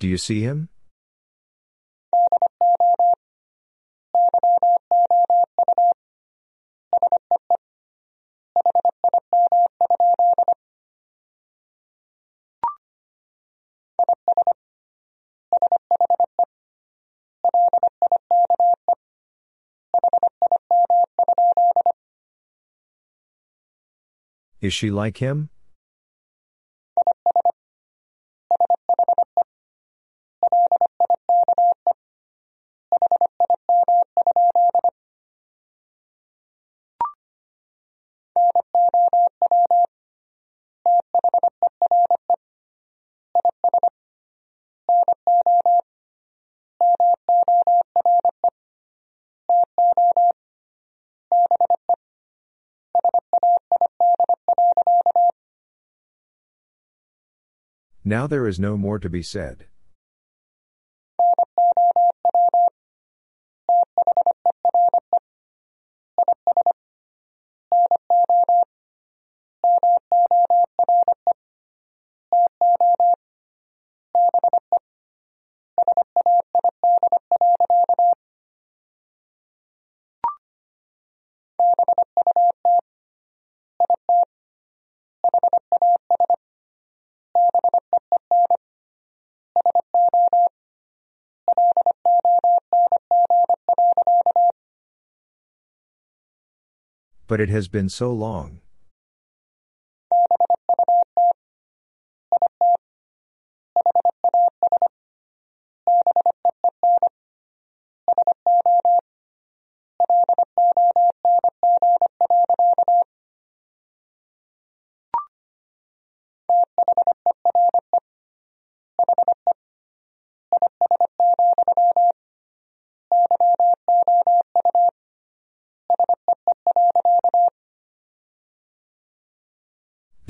Do you see him? Is she like him? Now there is no more to be said. But it has been so long.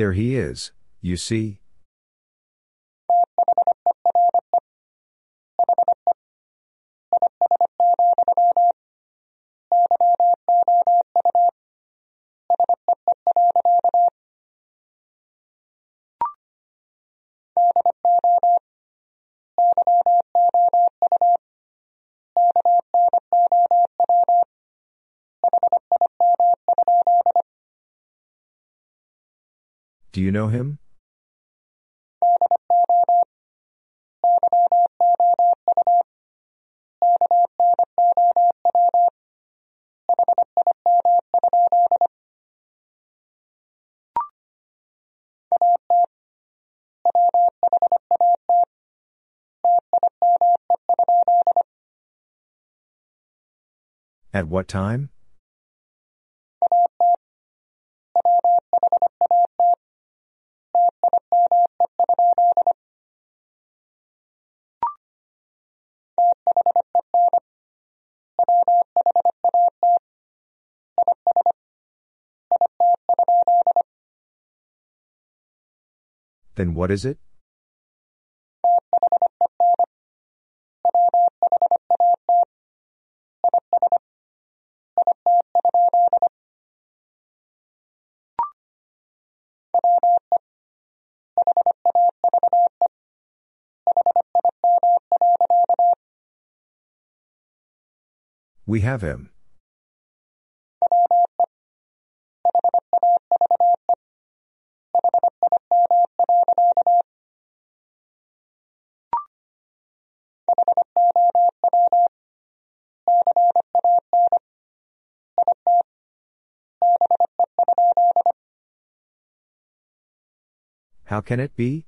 There he is, you see. Do you know him? At what time? Then what is it? We have him. How can it be?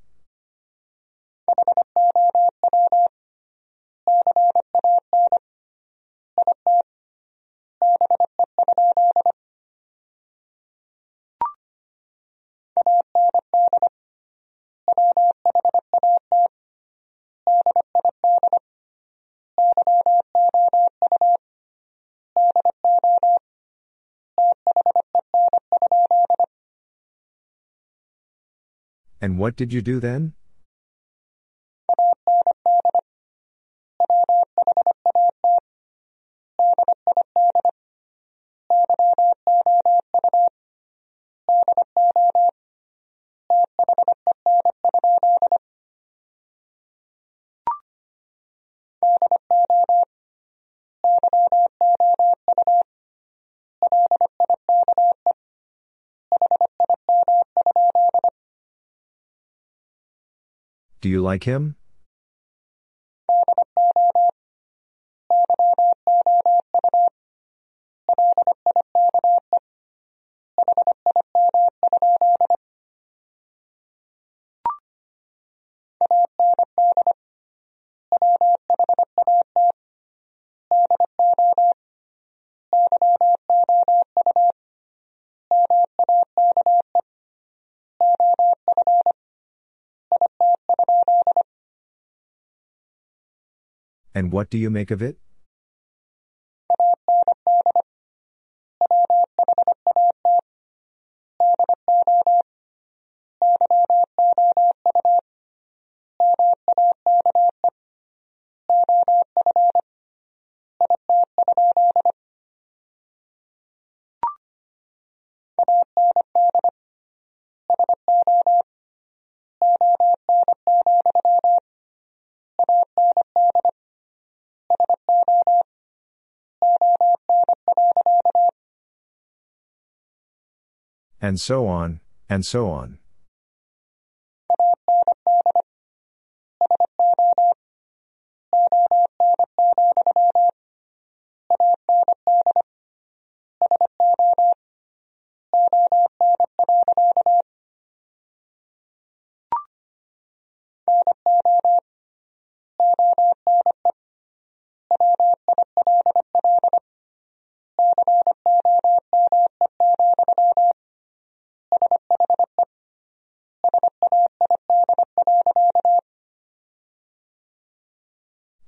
And what did you do then? Like him? And what do you make of it? And so on, and so on.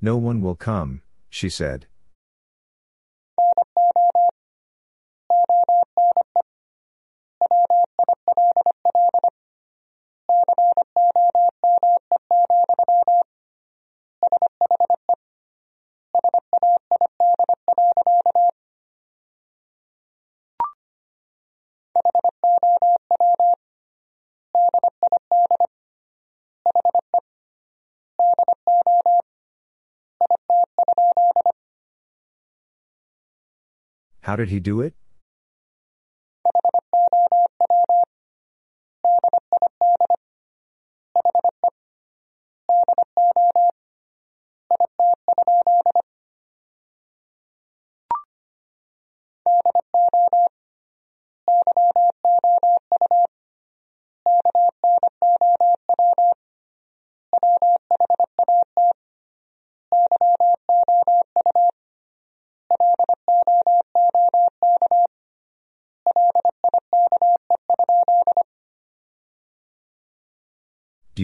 No one will come, she said. How did he do it?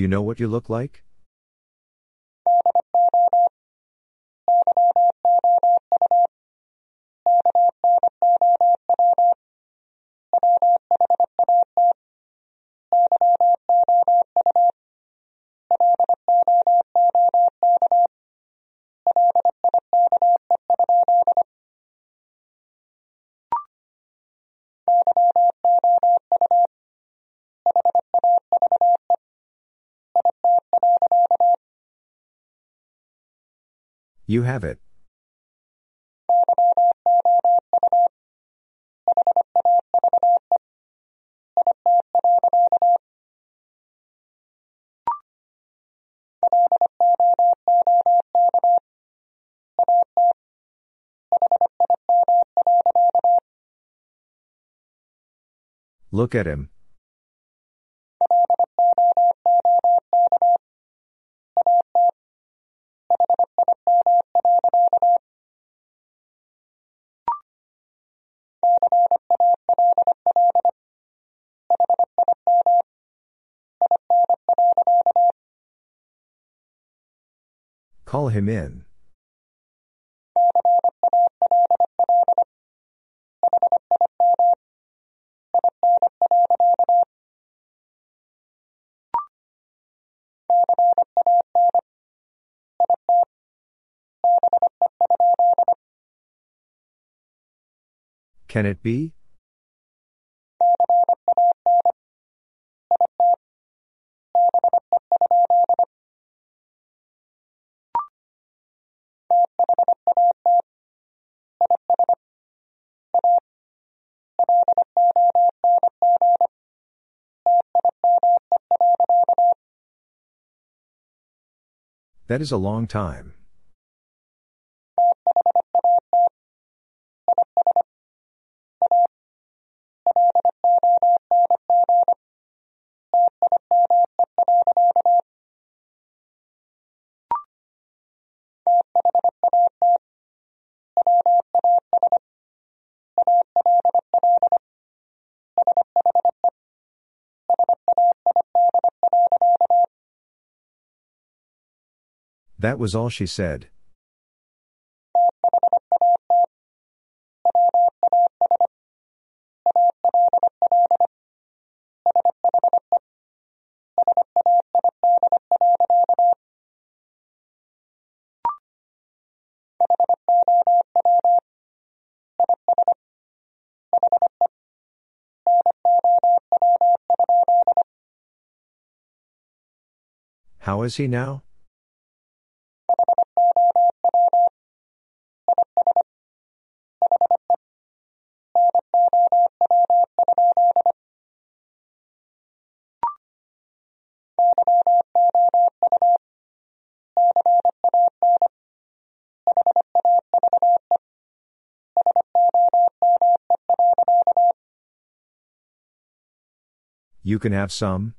Do you know what you look like? You have it. Look at him. Call him in. Can it be? That is a long time. That was all she said. How is he now? You can have some?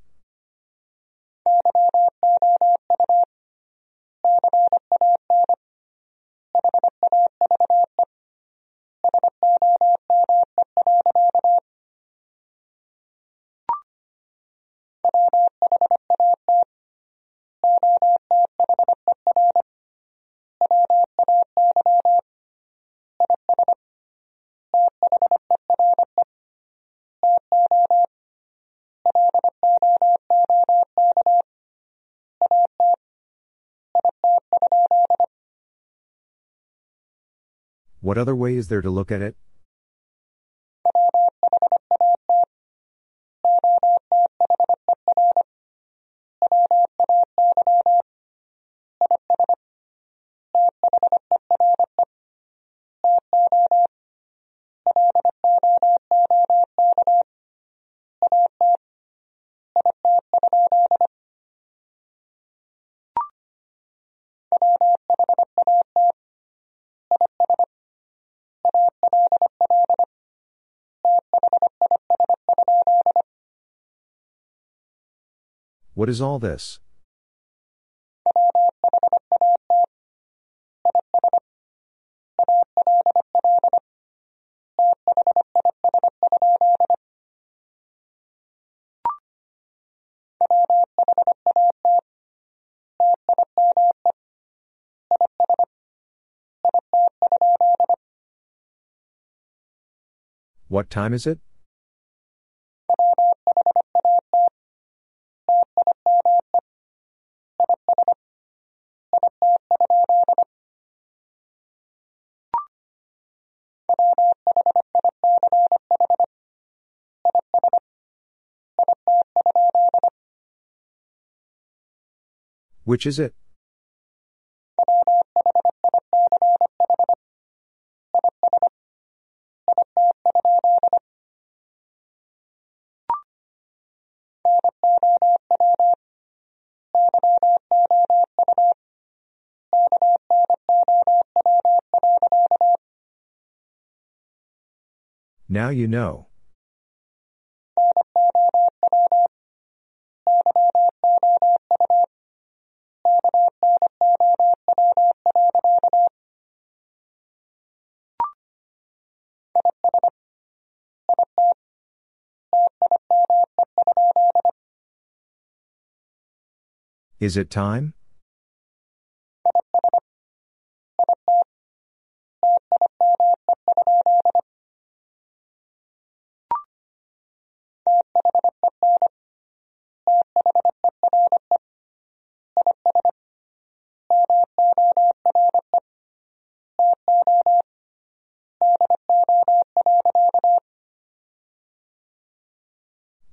What other way is there to look at it? What is all this? What time is it? Which is it? Now you know. Is it time?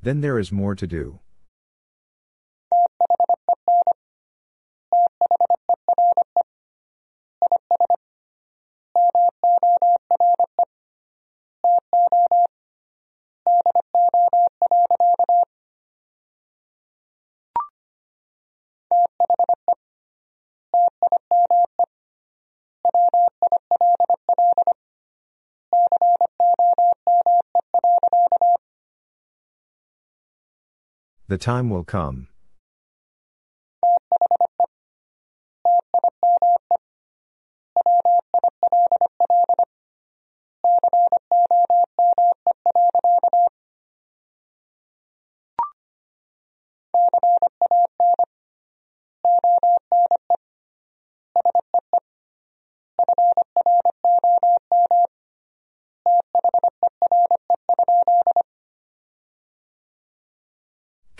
Then there is more to do. The time will come.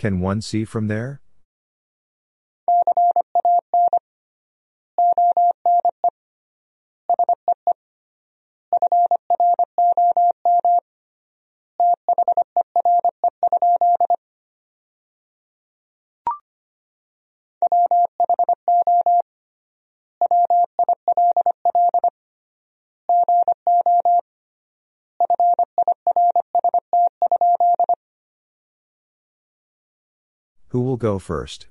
Can one see from there? Go first?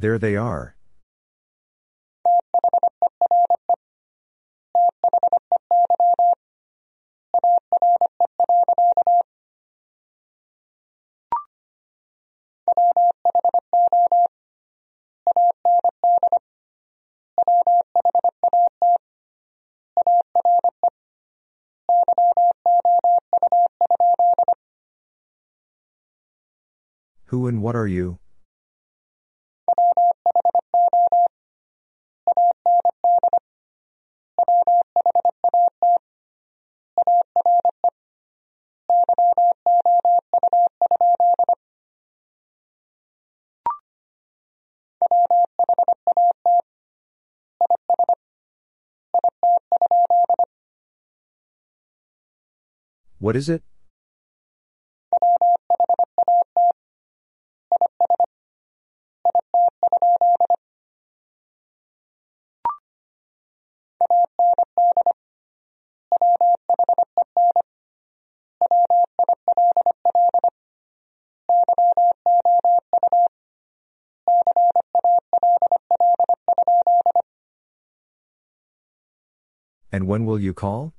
There they are. Who and what are you? What is it? Will you call?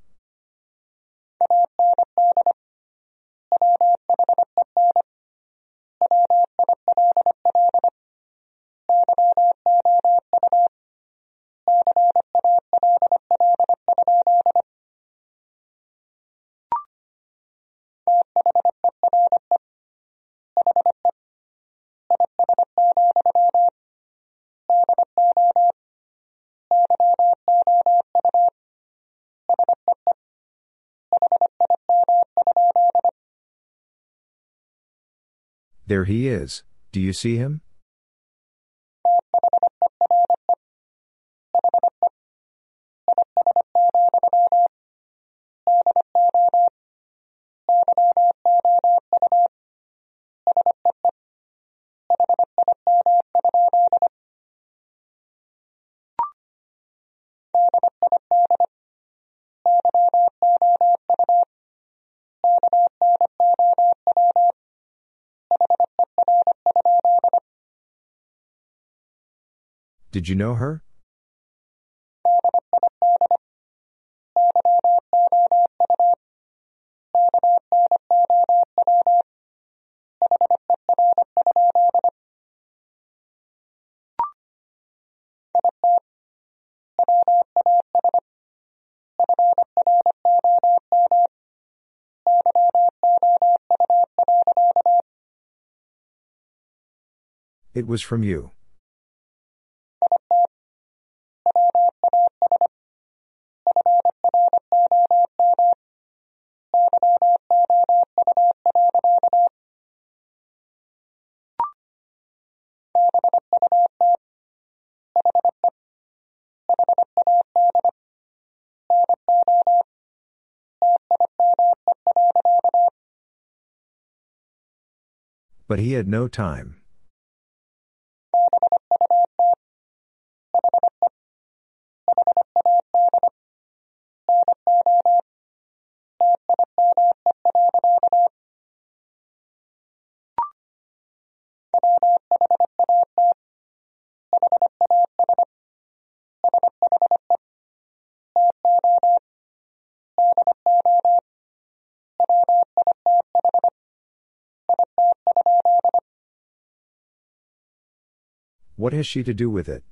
There he is. Do you see him? Did you know her? It was from you. But he had no time. What has she to do with it?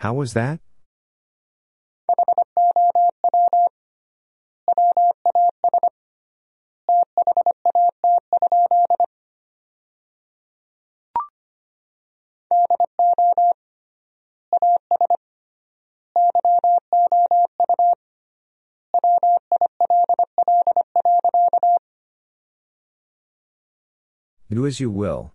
How was that? Do as you will.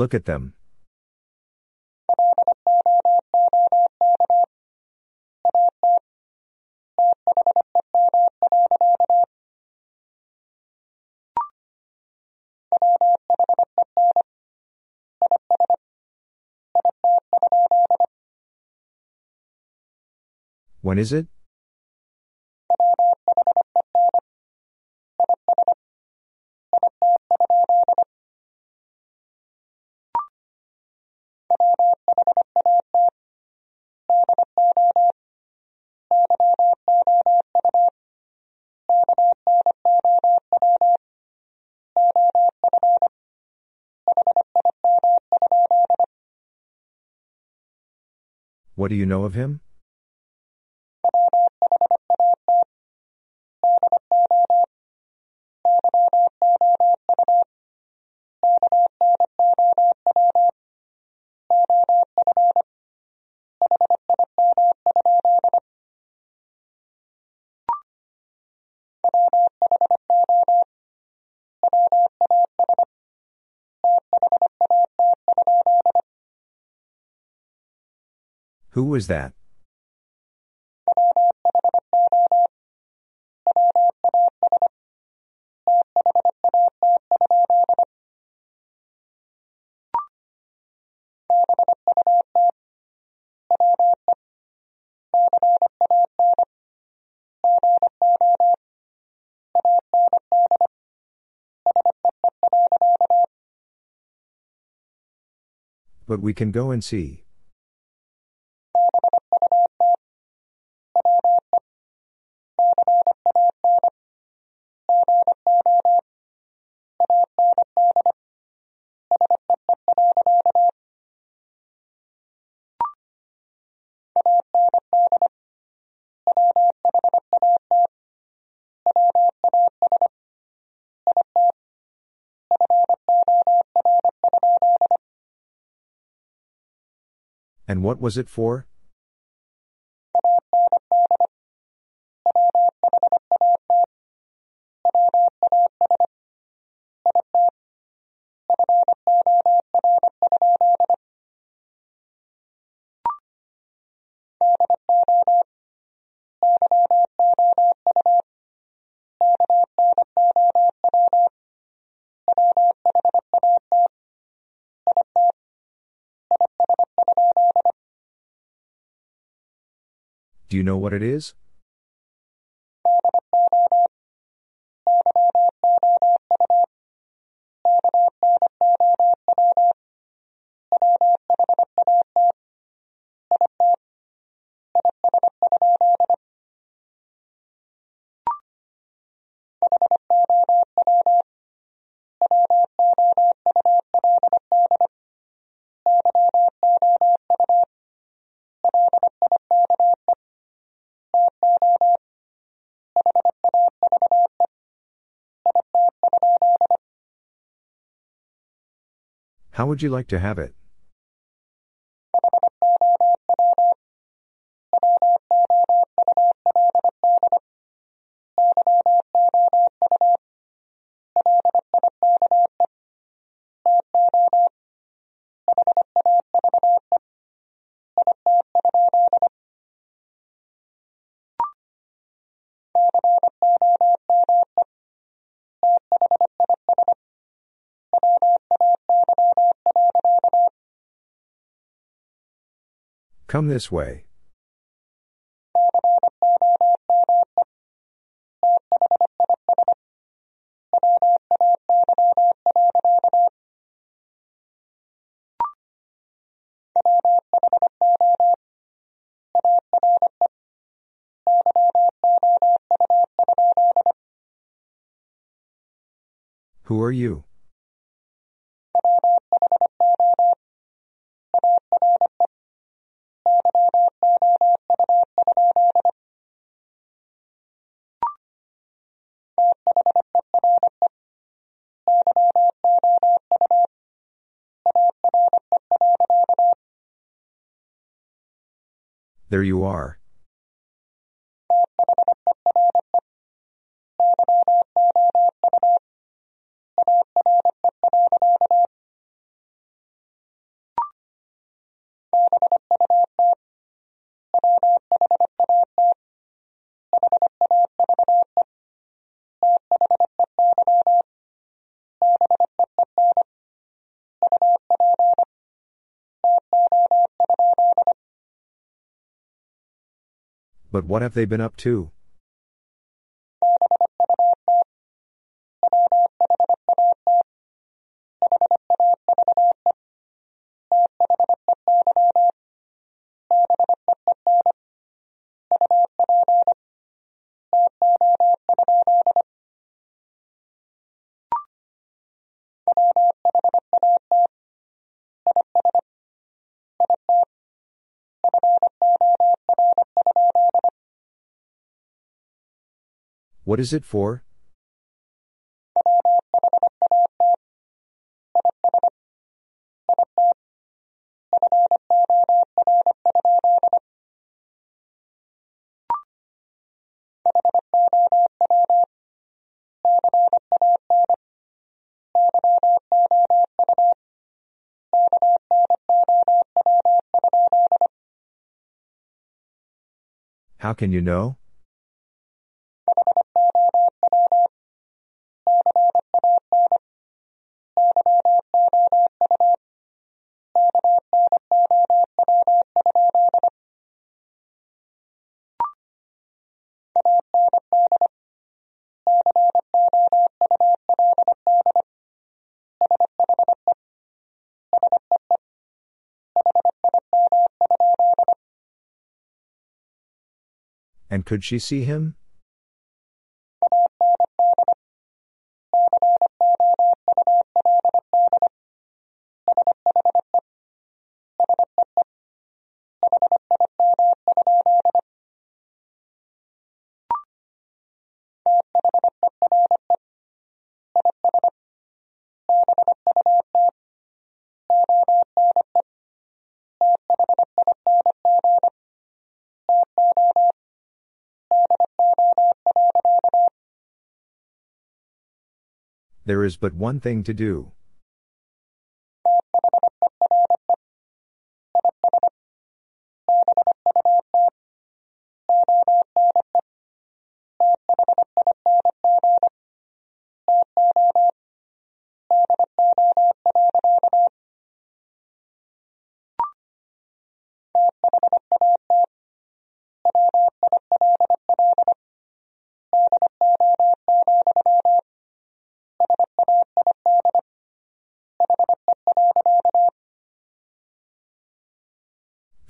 Look at them. When is it? What do you know of him? Who was that? But we can go and see. What was it for? Do you know what it is? How would you like to have it? Come this way. Who are you? There you are. But what have they been up to? What is it for? How can you know? And could she see him? There is but one thing to do.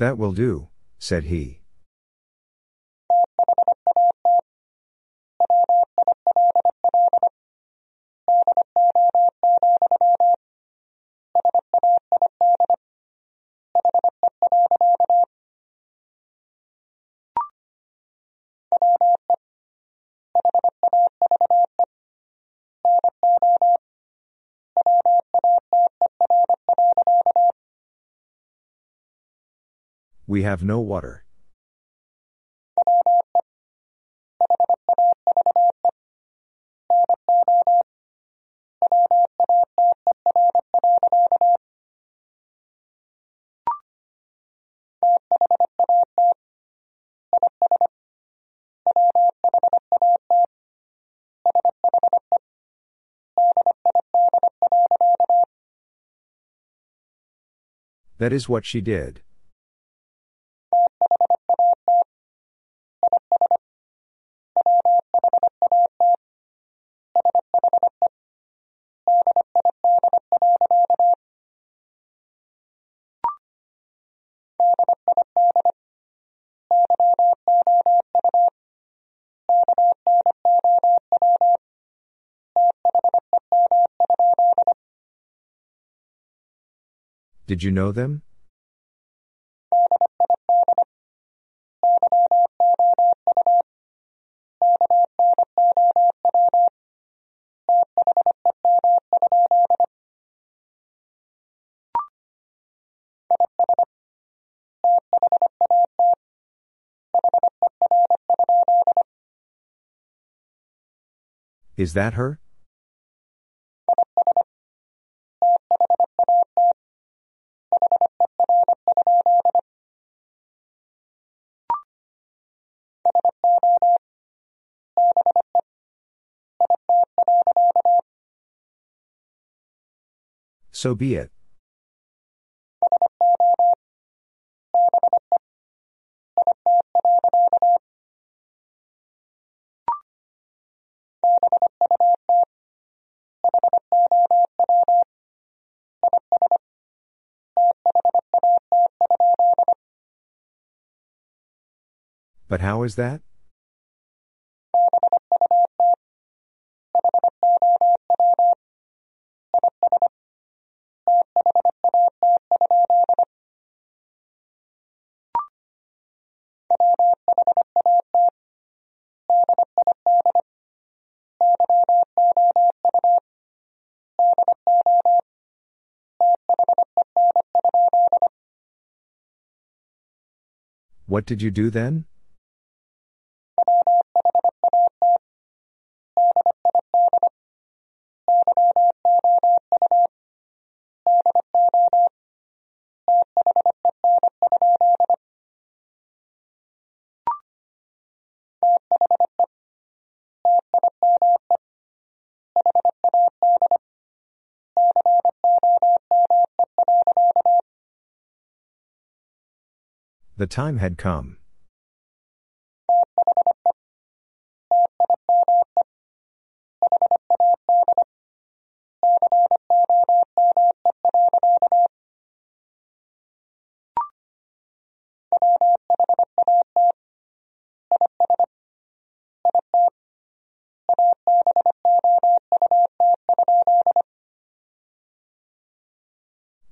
That will do, said he. We have no water. That is what she did. Did you know them? Is that her? So be it. But how is that? What did you do then? The time had come.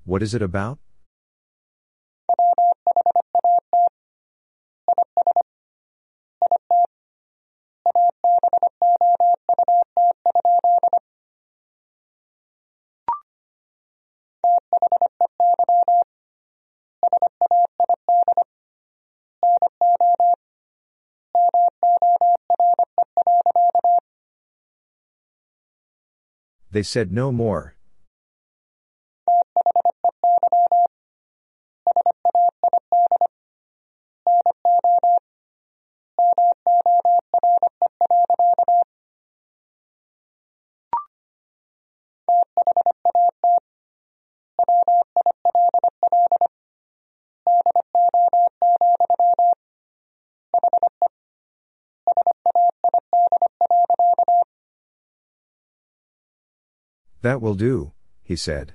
What is it about? They said no more. That will do, he said.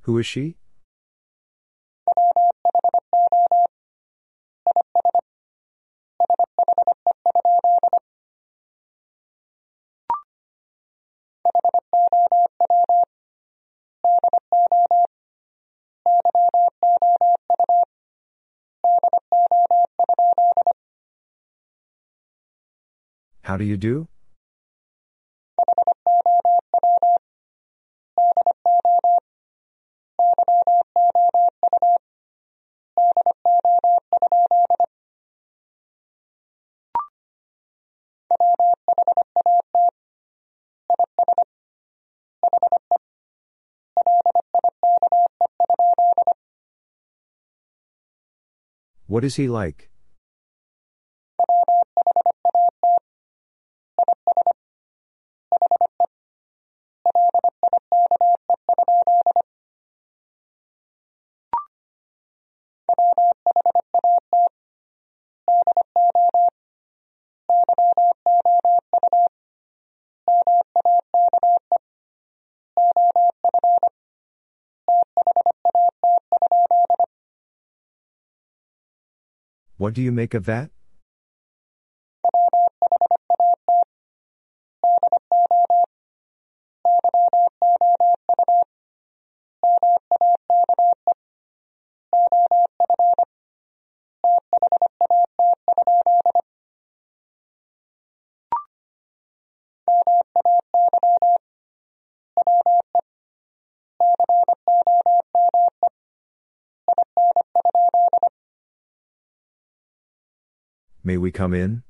Who is she? How do you do? What is he like? What do you make of that? May we come in?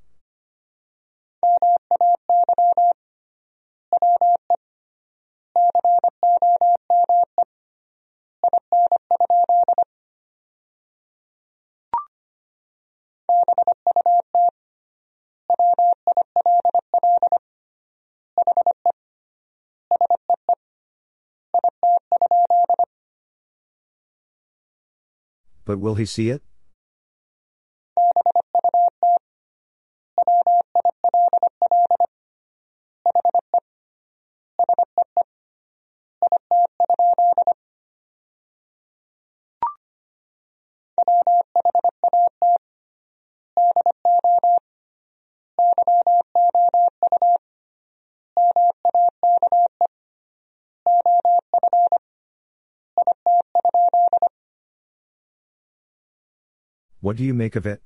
But will he see it? What do you make of it?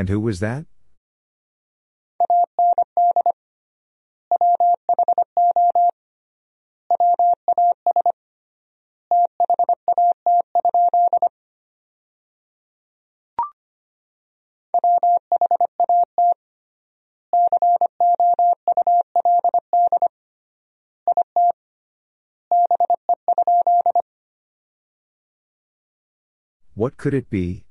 And who was that? What could it be?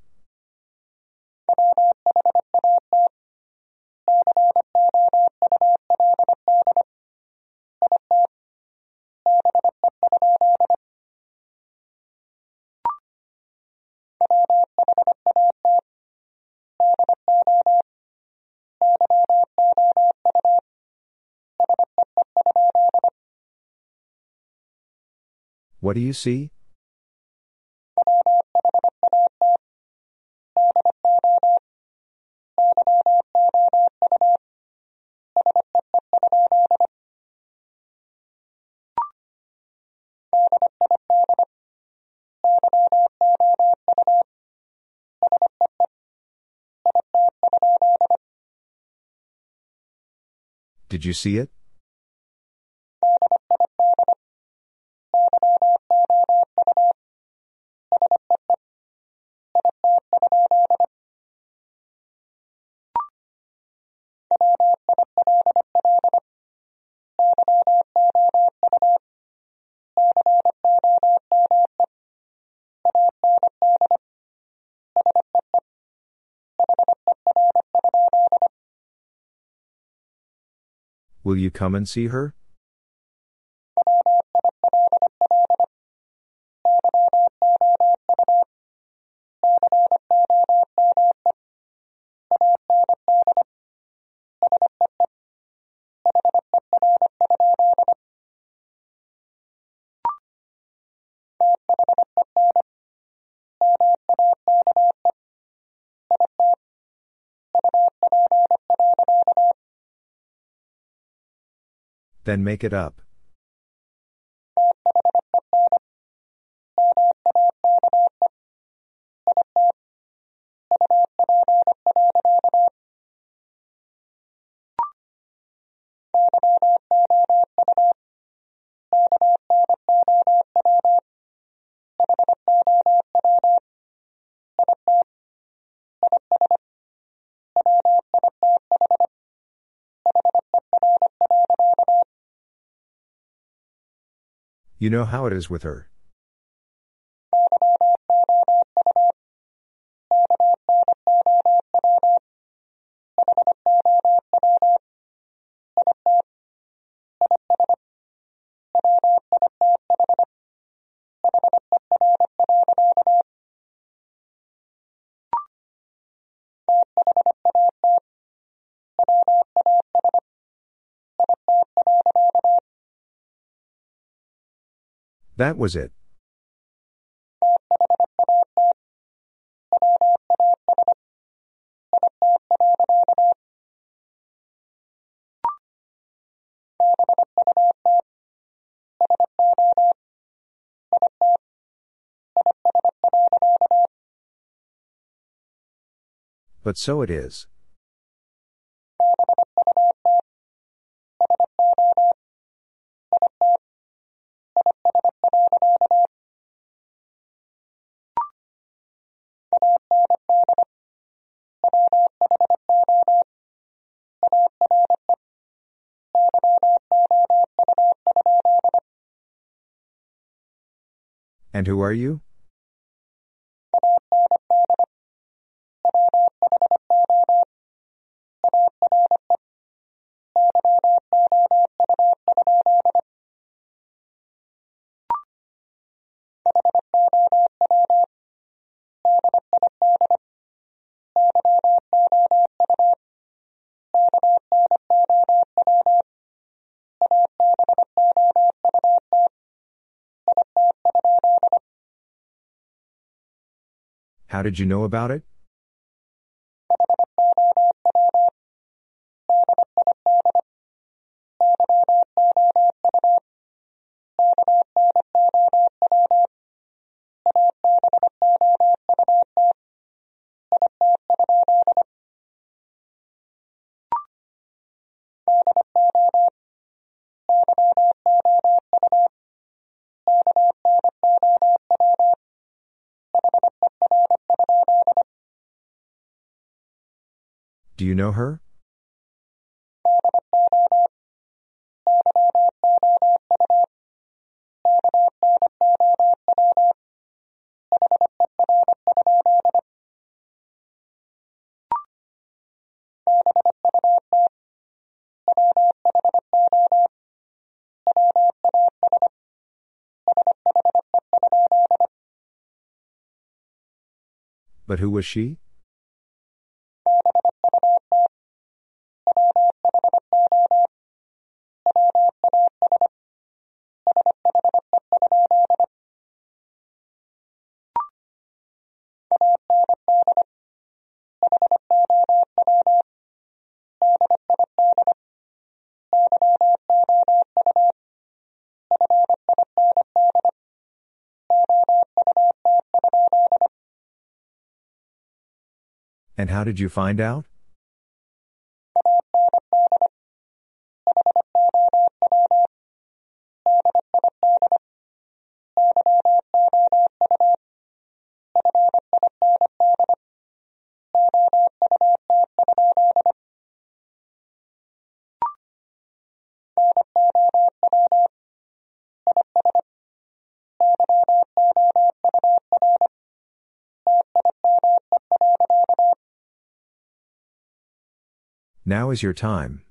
What do you see? Did you see it? You come and see her? Then make it up. You know how it is with her. That was it. But so it is. And who are you? How did you know about it? Do you know her? But who was she? And how did you find out? Now is your time.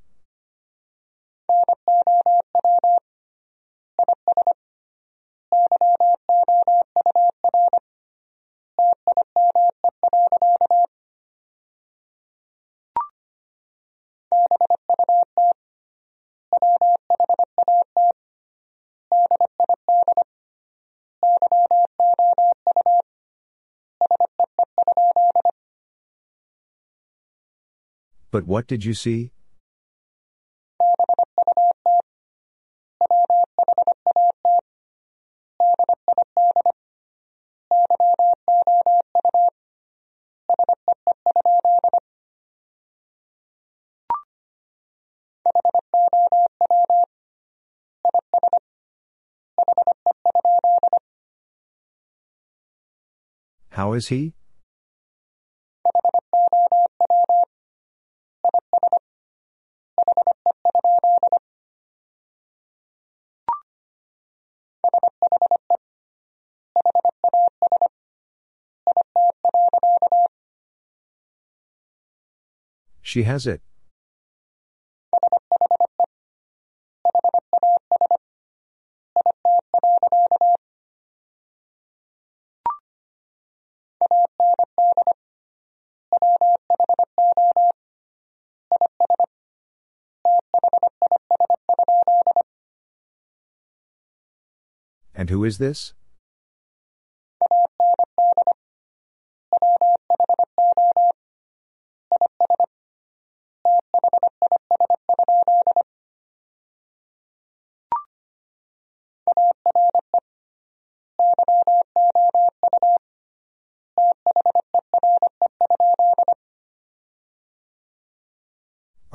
But what did you see? How is he? She has it. And who is this?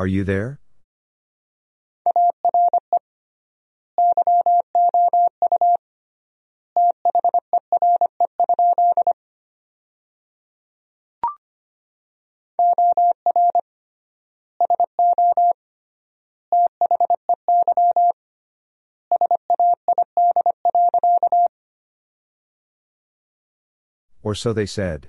Are you there? Or so they said.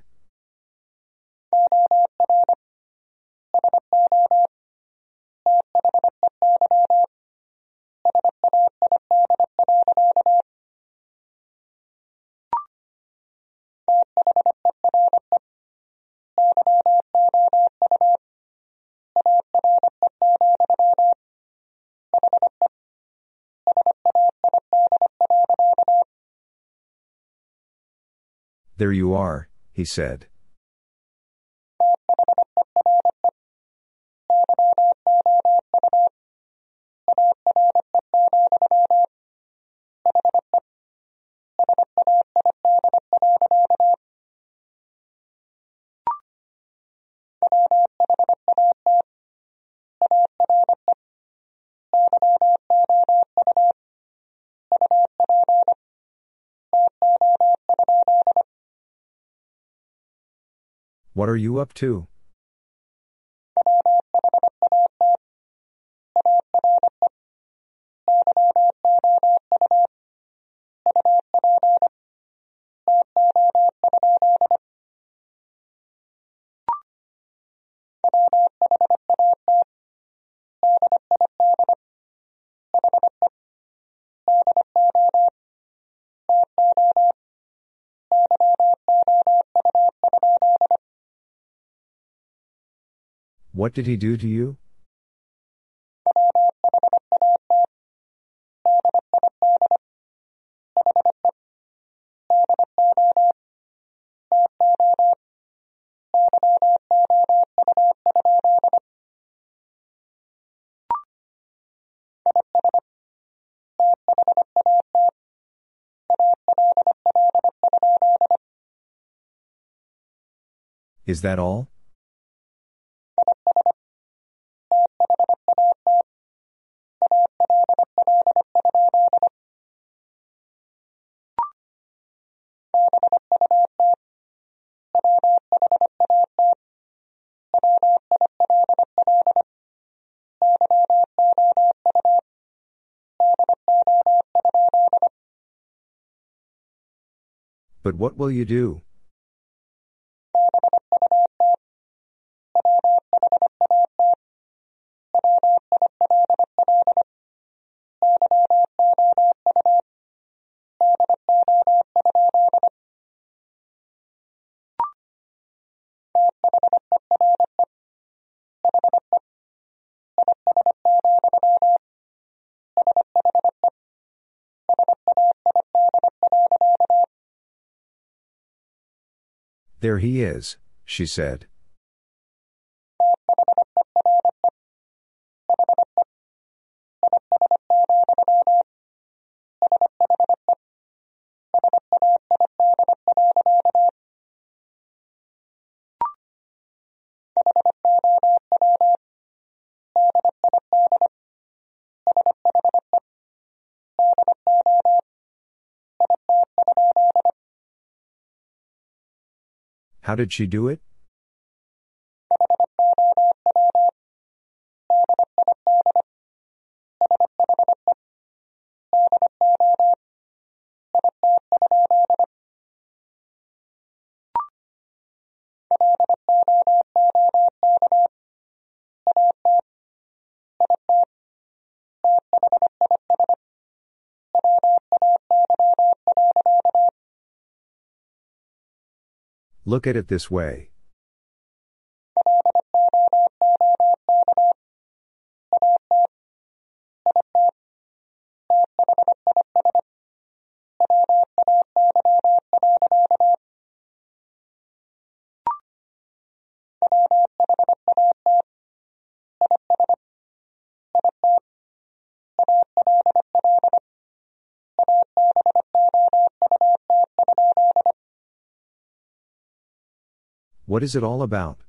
There you are, he said. What are you up to? What did he do to you? Is that all? But what will you do? There he is, she said. How did she do it? Look at it this way. What is it all about?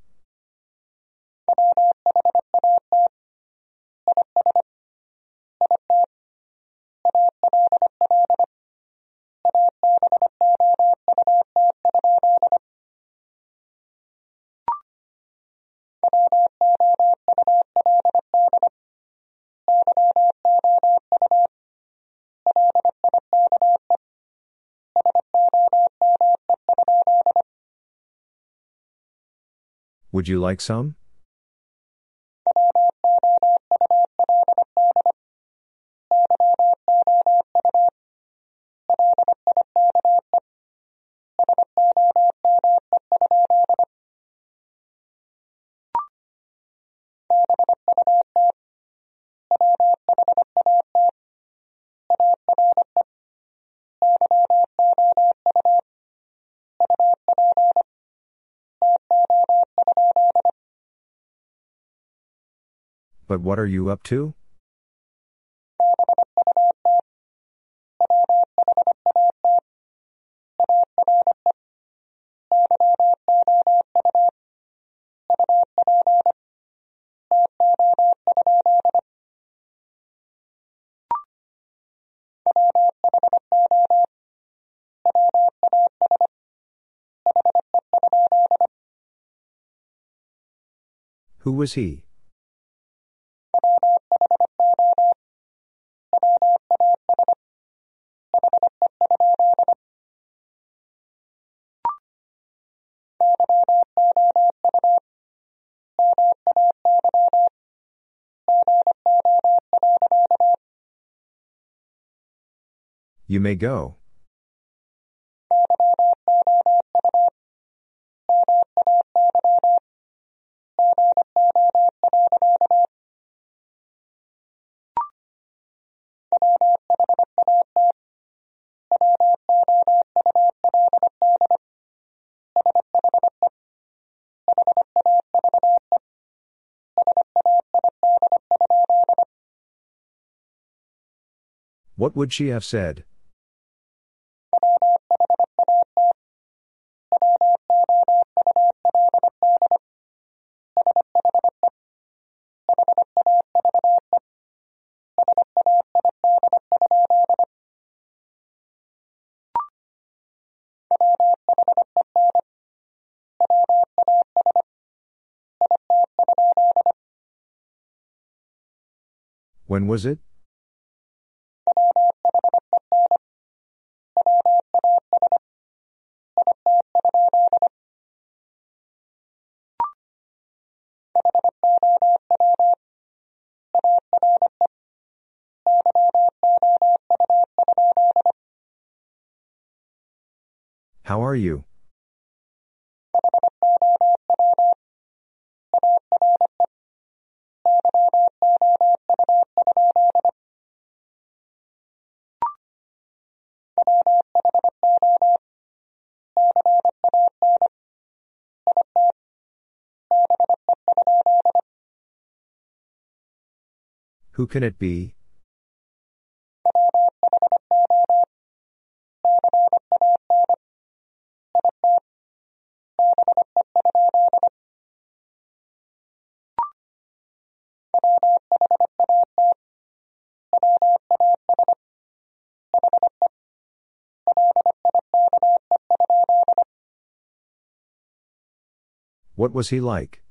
Would you like some? But what are you up to? Who was he? You may go. What would she have said? When was it? How are you? Who can it be? What was he like?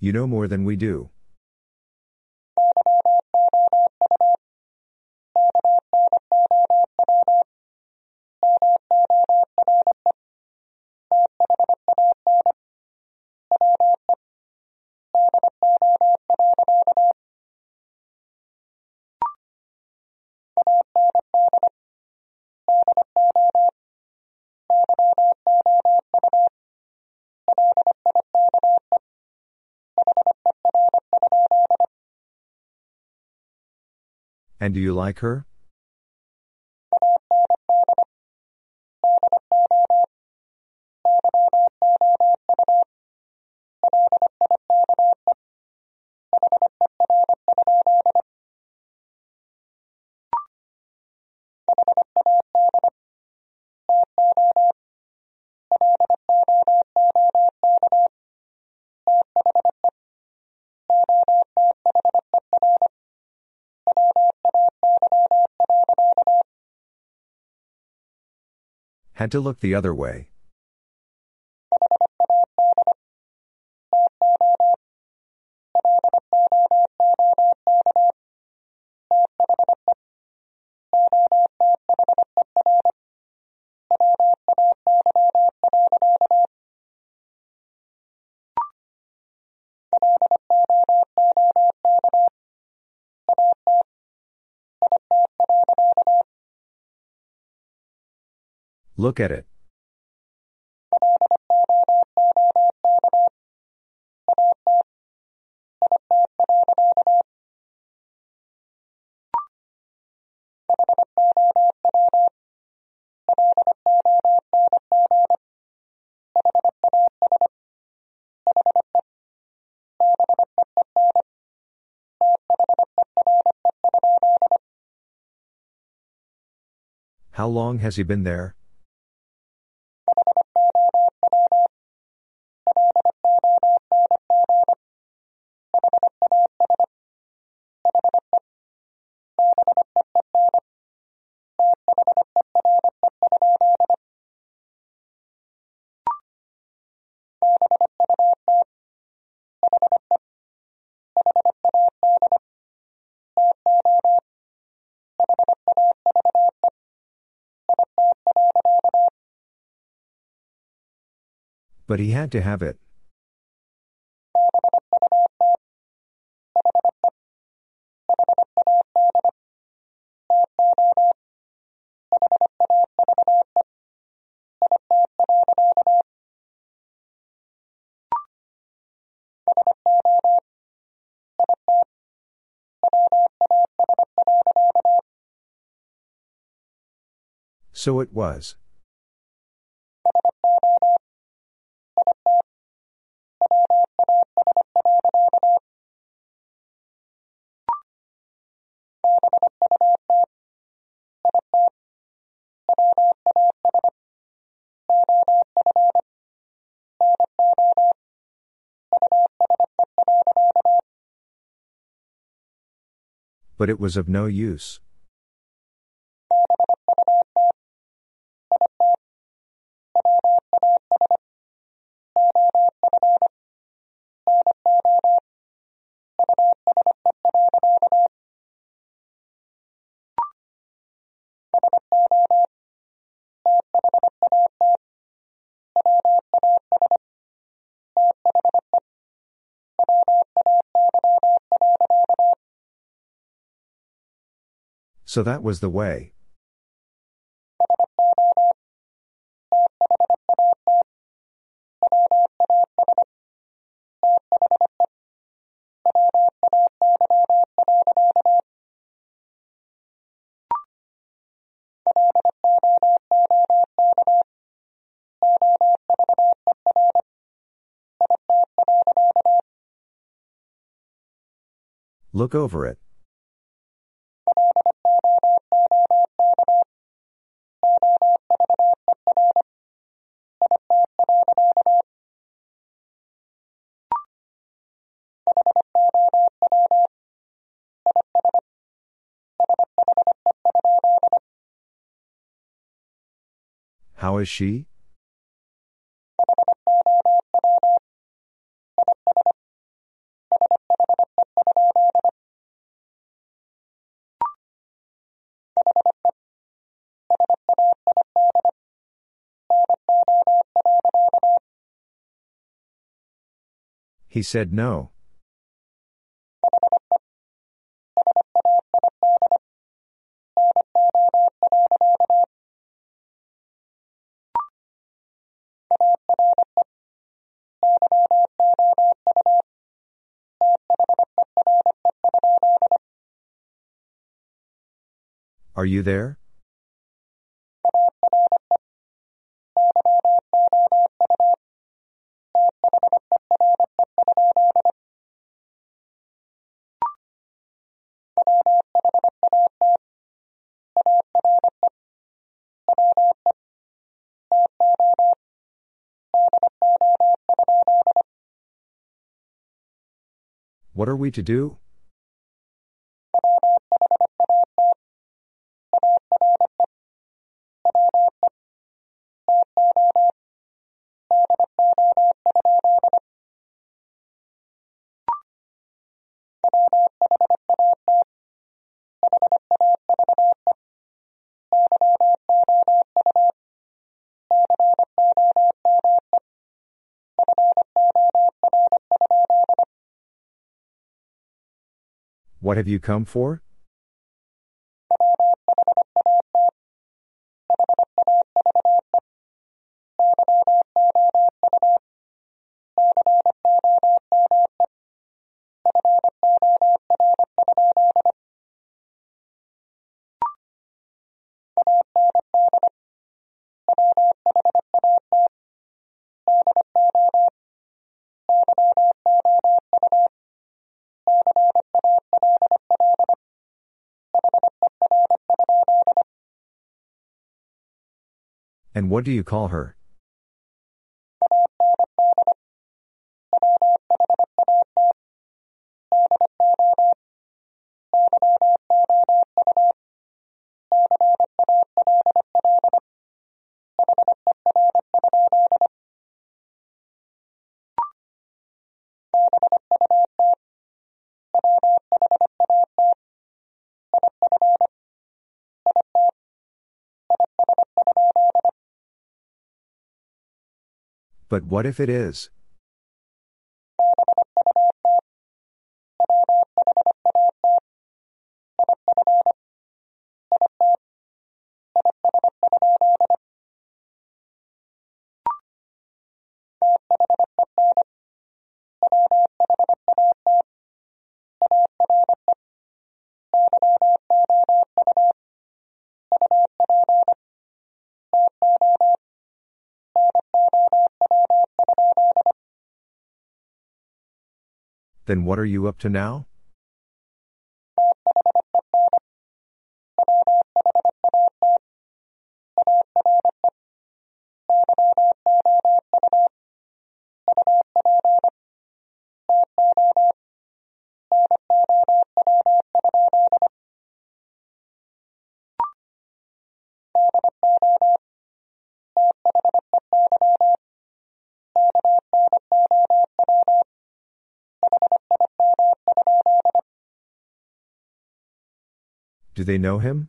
You know more than we do. And do you like her? Had to look the other way. Look at it. How long has he been there? But he had to have it. So it was. But it was of no use. So that was the way. Look over it. How is she? He said no. Are you there? What are we to do? What have you come for? What do you call her? But what if it is? Then what are you up to now? Do they know him?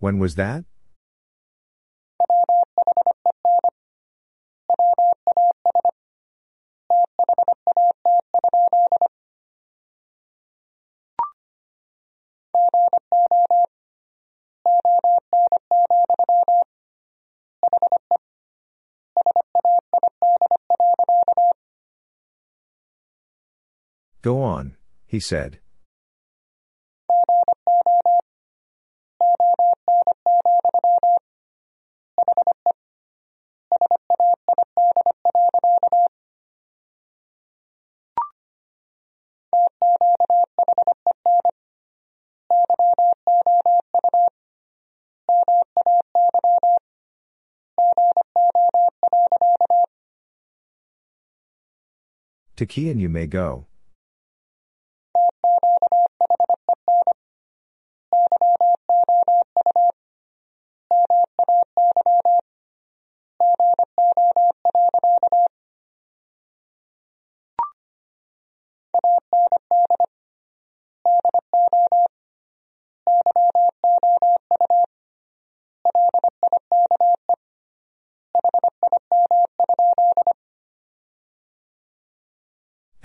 When was that? He said. To and you may go.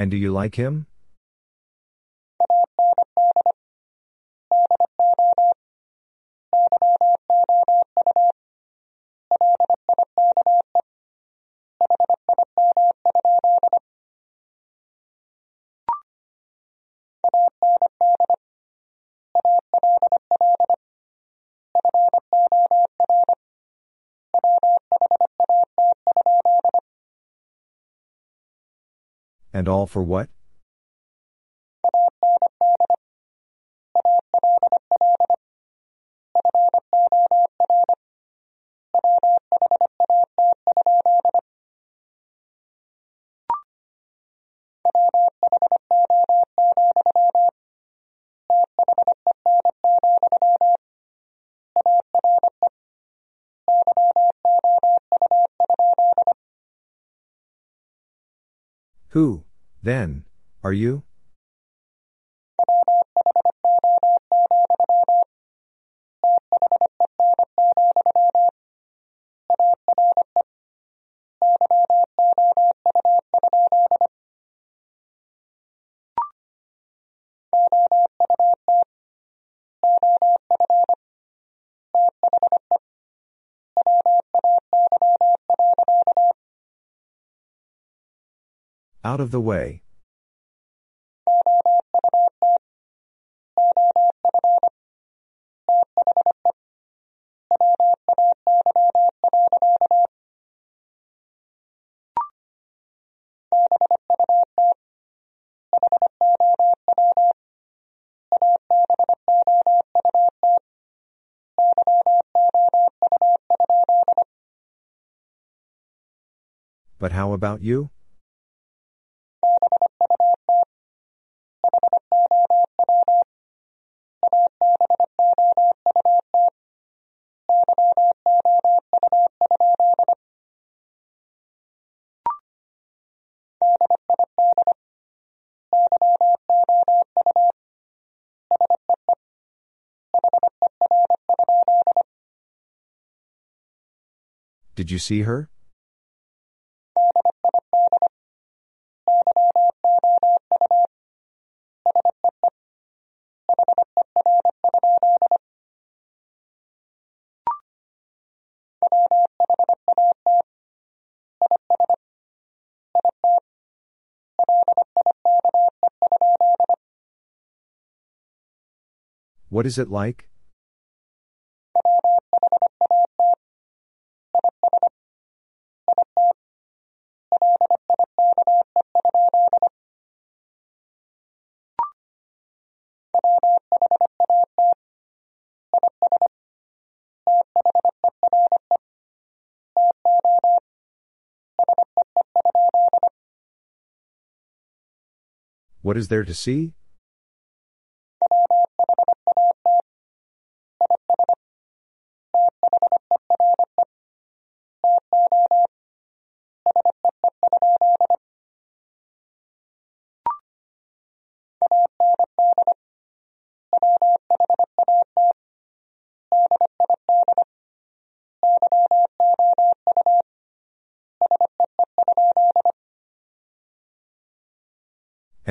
And do you like him? And all for what? Who, then, are you? Out of the way. But how about you? Did you see her? What is it like? What is there to see?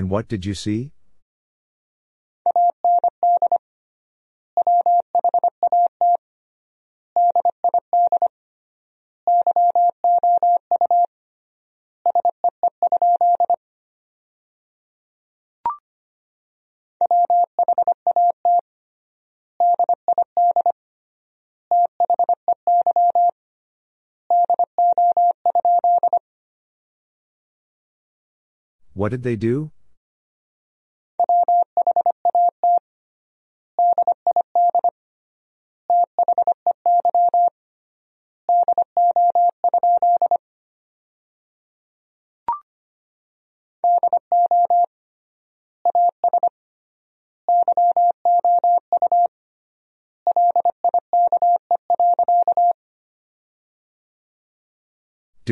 And what did you see? What did they do?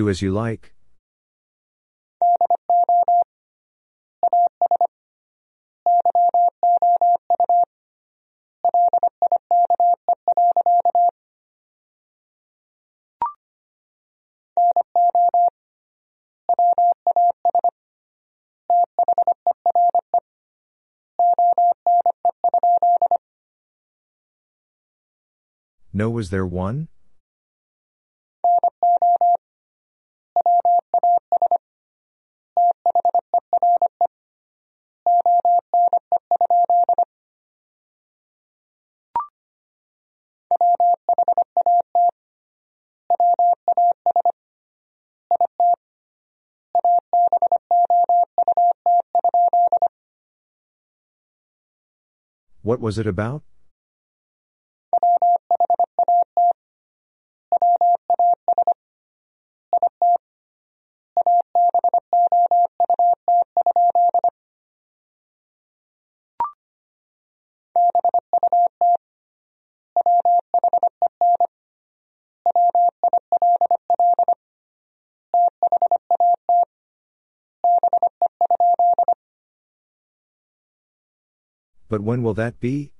Do as you like. No, was there one? What was it about? But when will that be?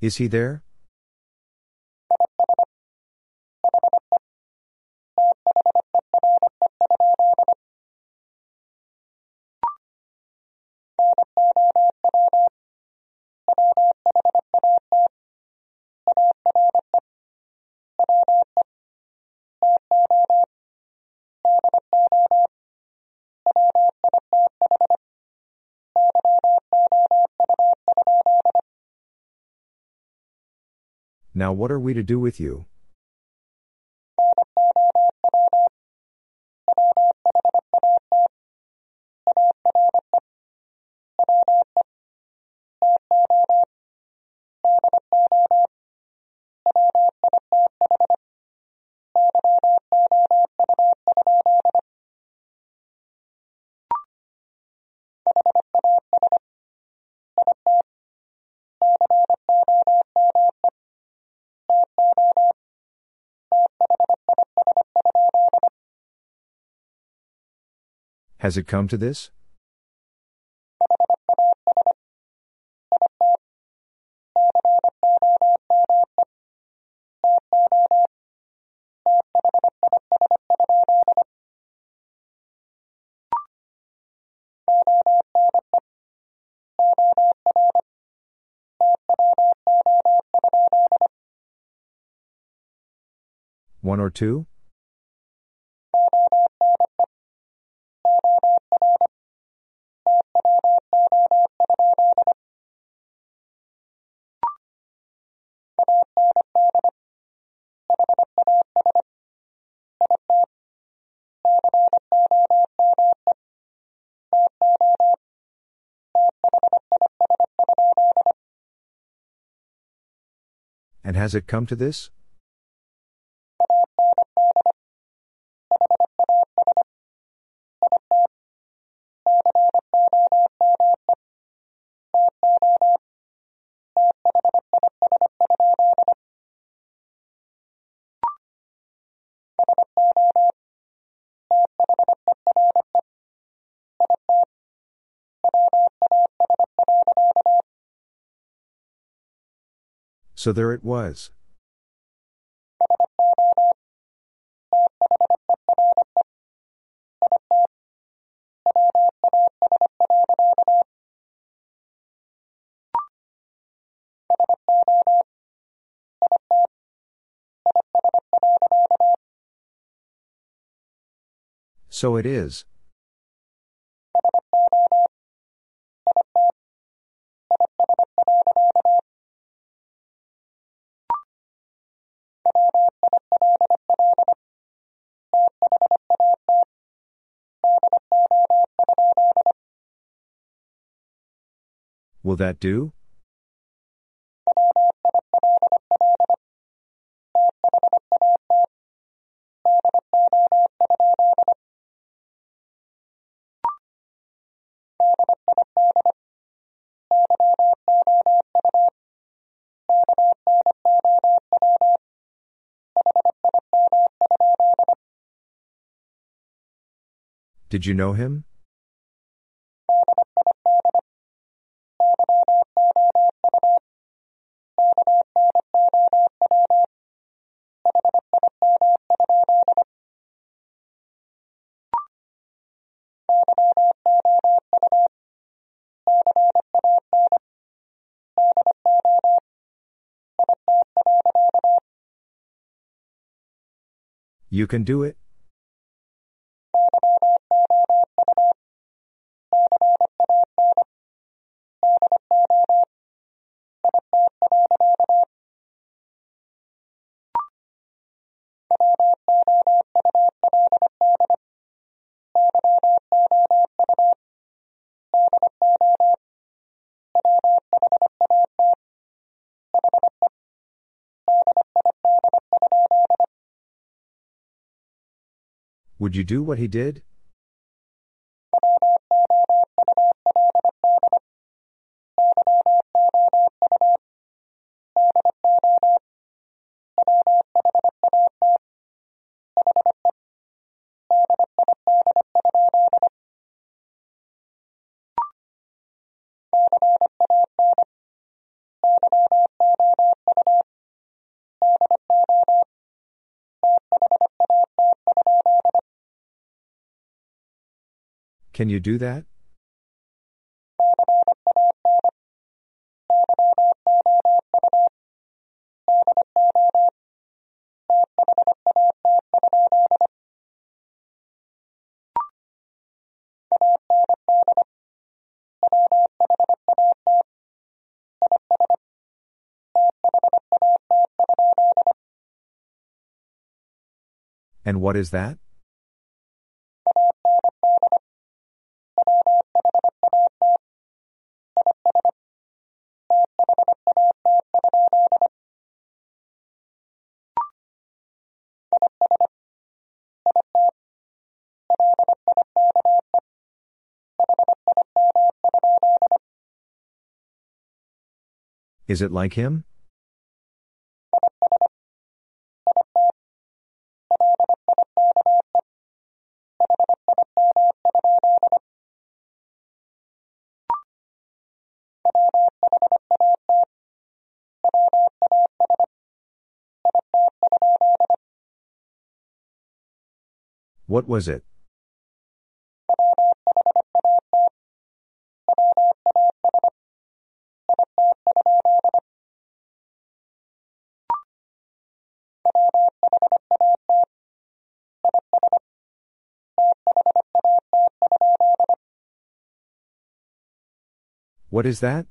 Is he there? Now what are we to do with you? Has it come to this? One or two? And has it come to this? So there it was. So it is. Will that do? Did you know him? You can do it? Would you do what he did? Can you do that? And what is that? Is it like him? What was it? What is that?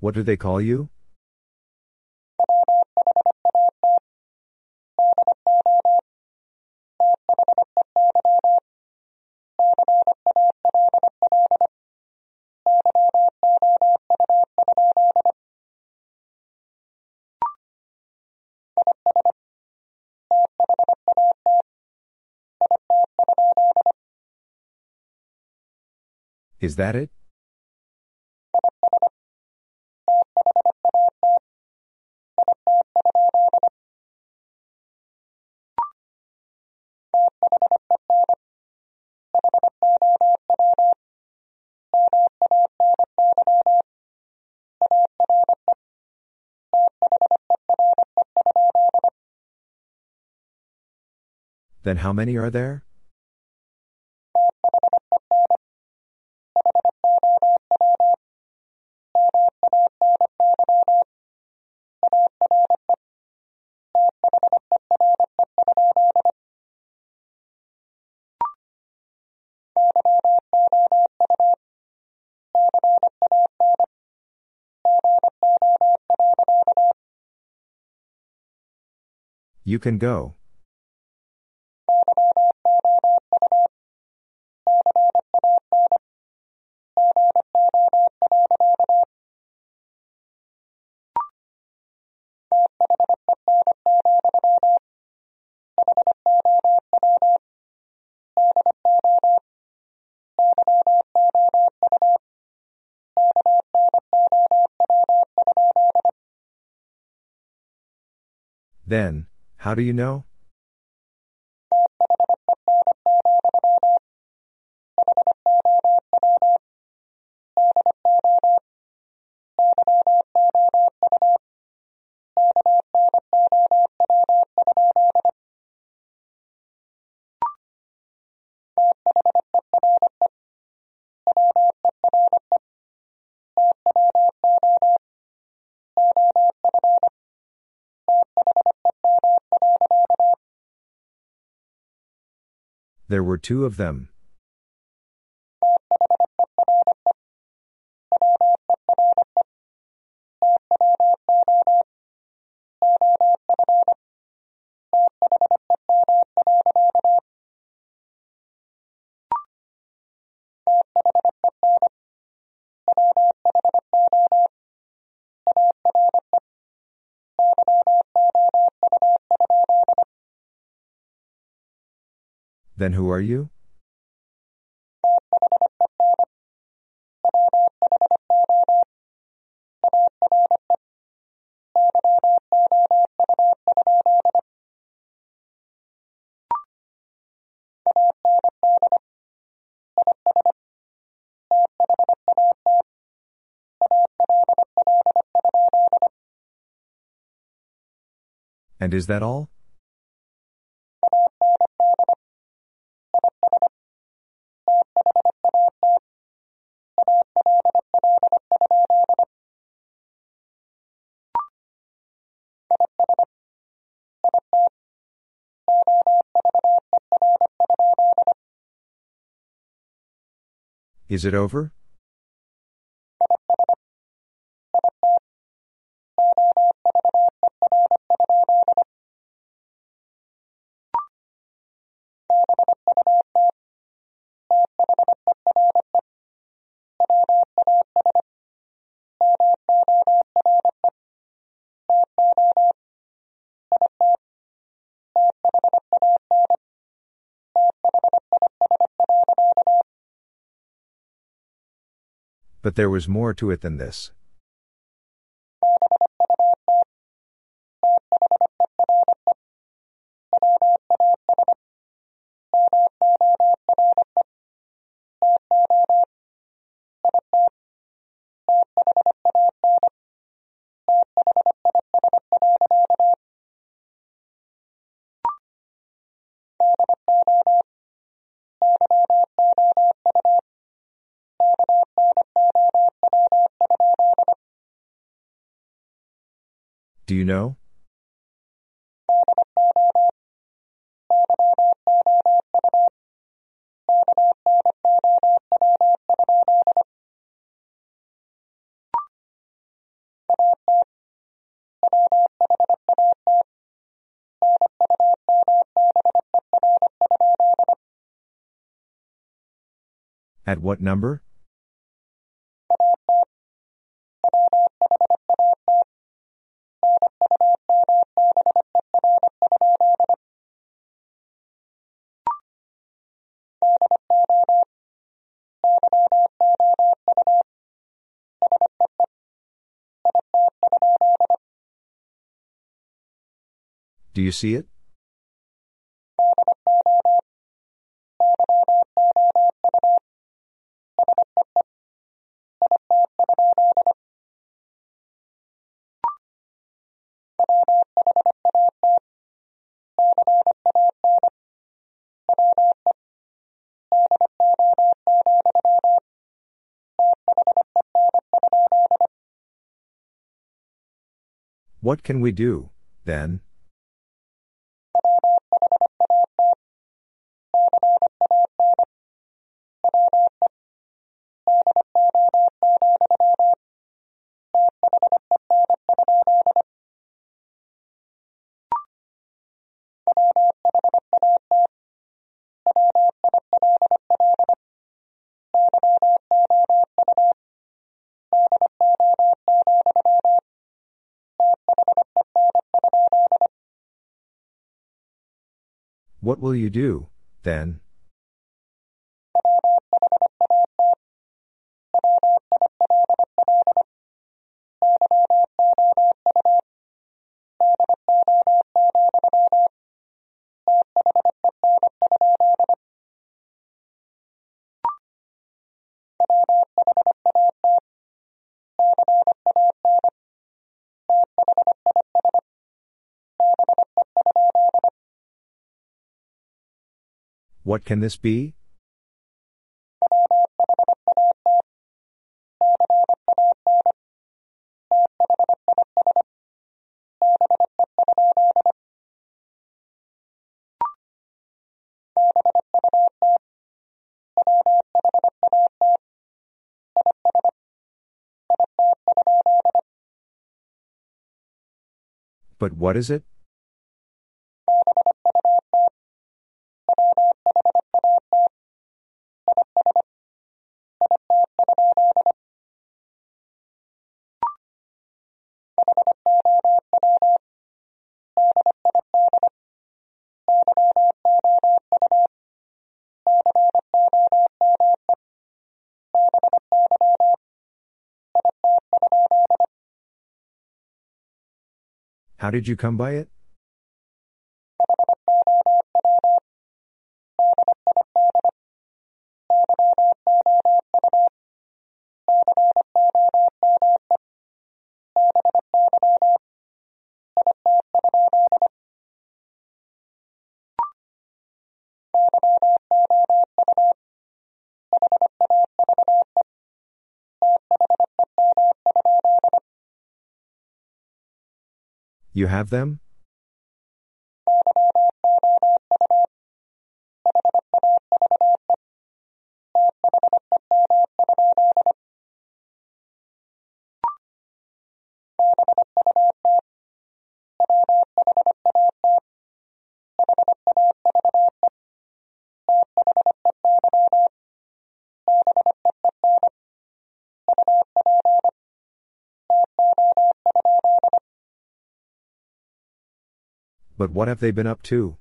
What do they call you? Is that it? Then how many are there? You can go. Then, how do you know? There were two of them. Then who are you? And is that all? Is it over? But there was more to it than this. At what number? Do you see it? What can we do, then? What will you do, then? What can this be? But what is it? Did you come by it? You have them? But what have they been up to?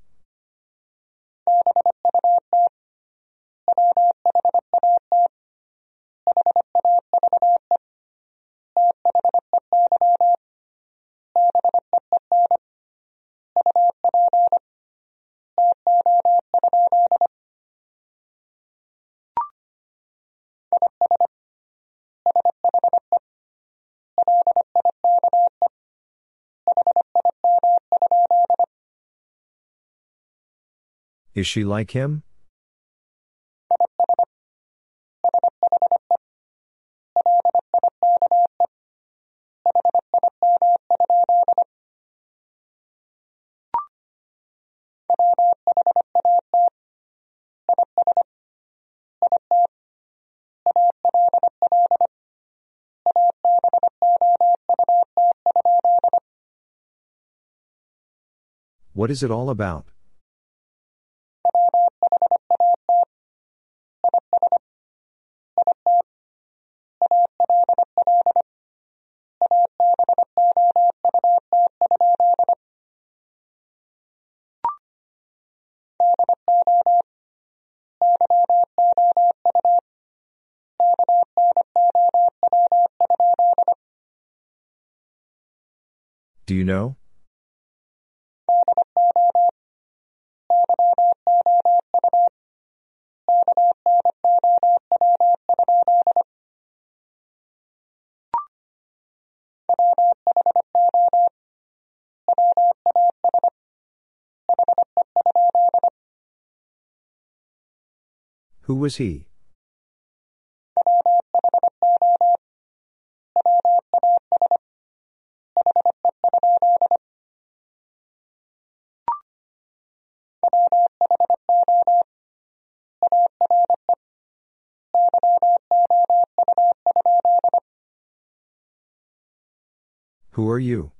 Is she like him? What is it all about? Know? Who was he? Are you?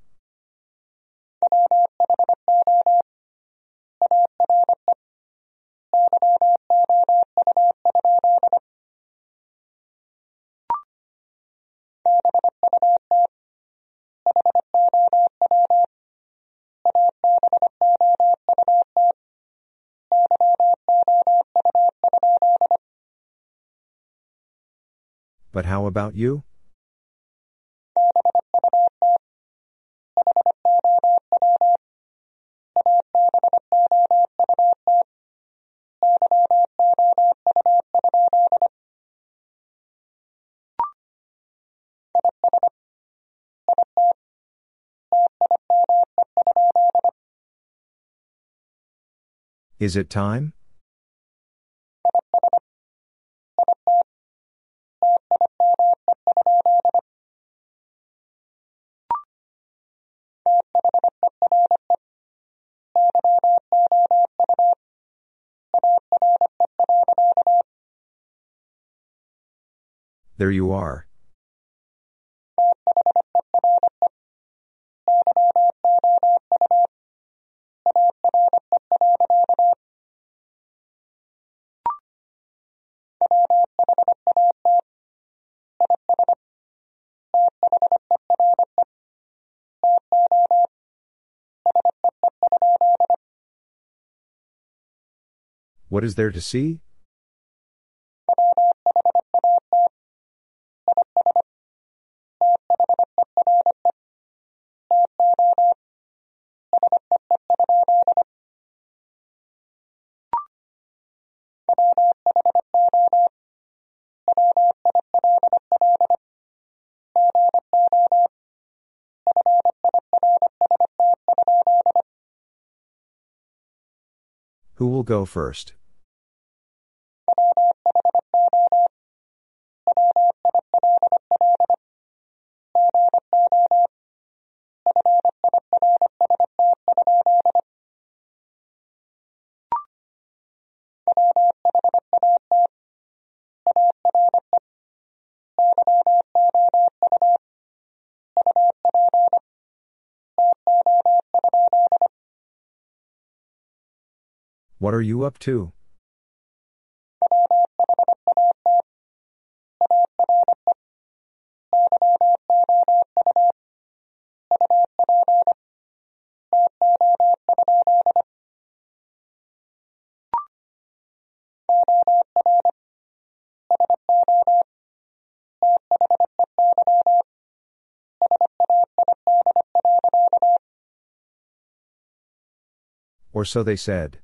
But how about you? Is it time? There you are. What is there to see? Will go first? What are you up to? Or so they said.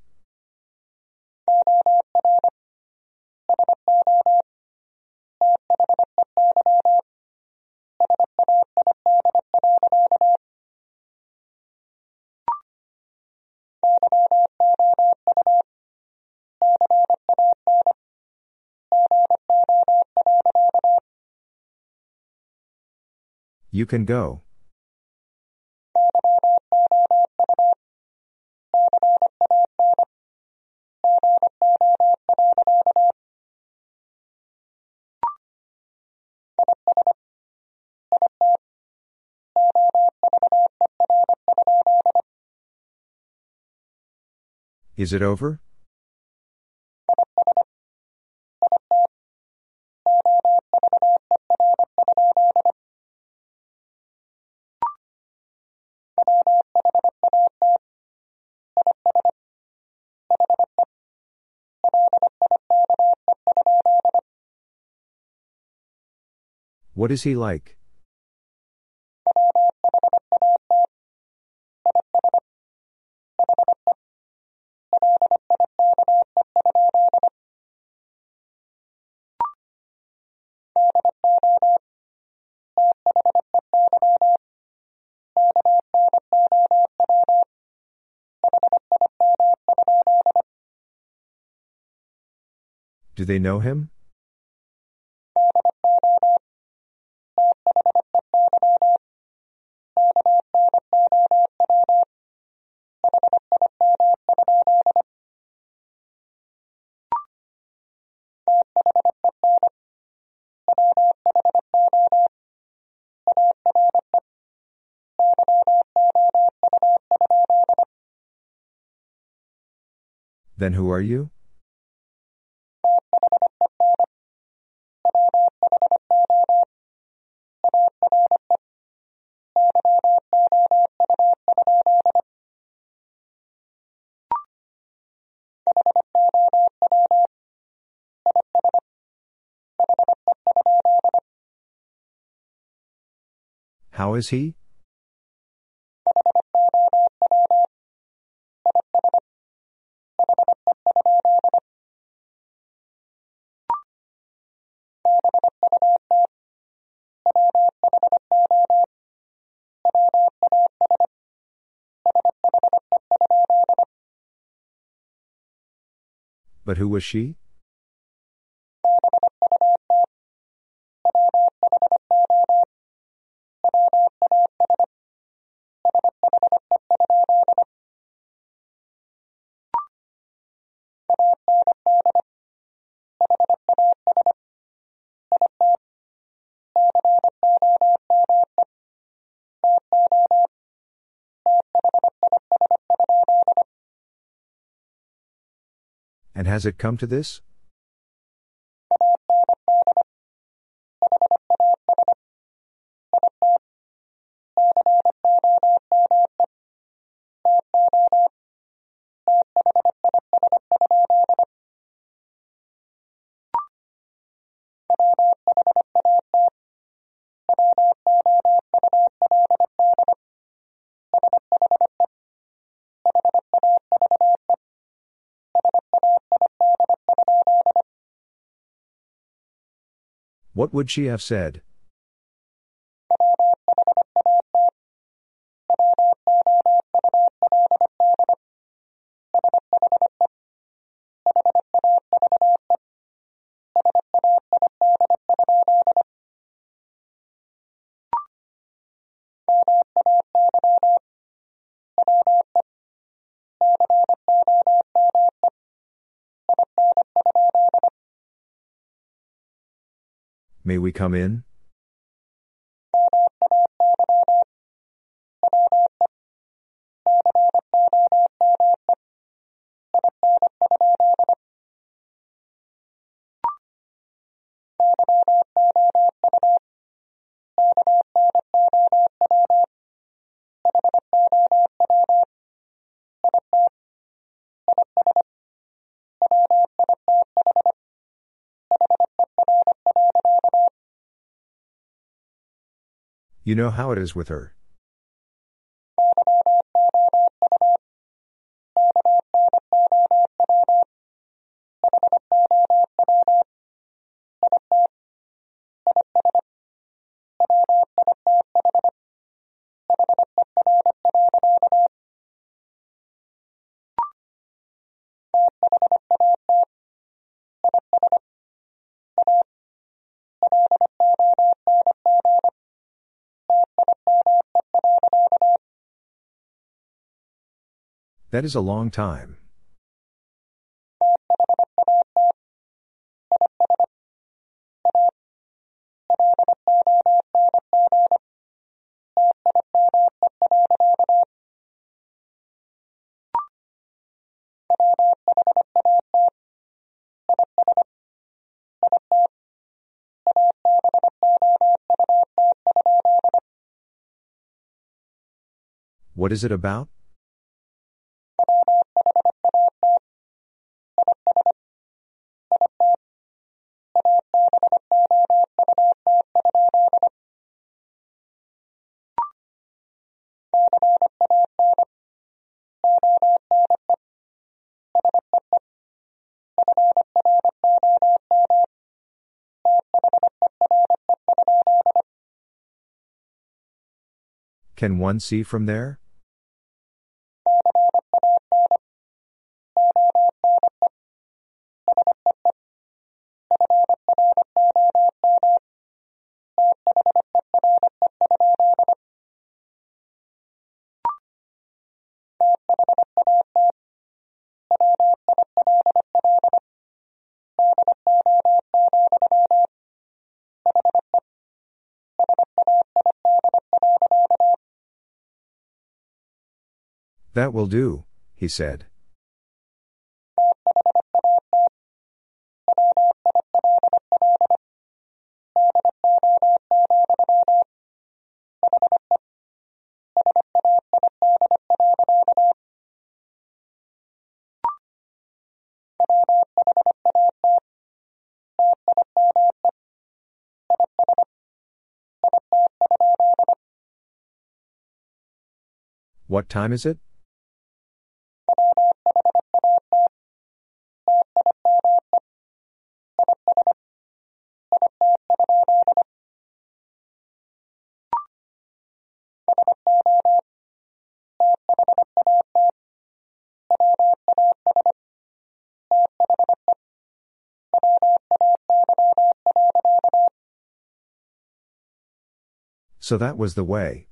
You can go. Is it over? What is he like? Do they know him? Then who are you? How is he? But who was she? Has it come to this? What would she have said? May we come in? You know how it is with her. That is a long time. What is it about? Can one see from there? That will do, he said. What time is it? So that was the way.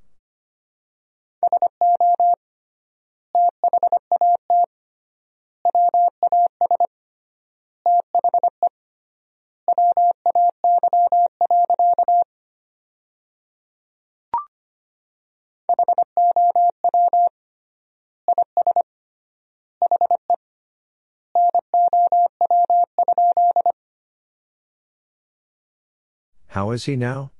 How is he now?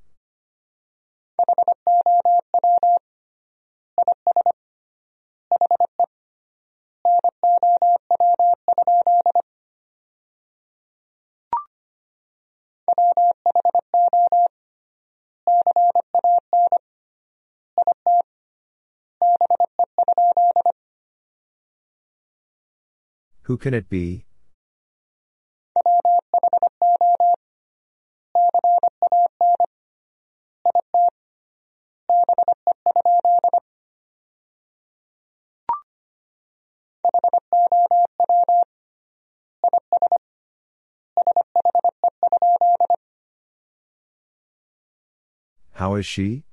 Who can it be? How is she?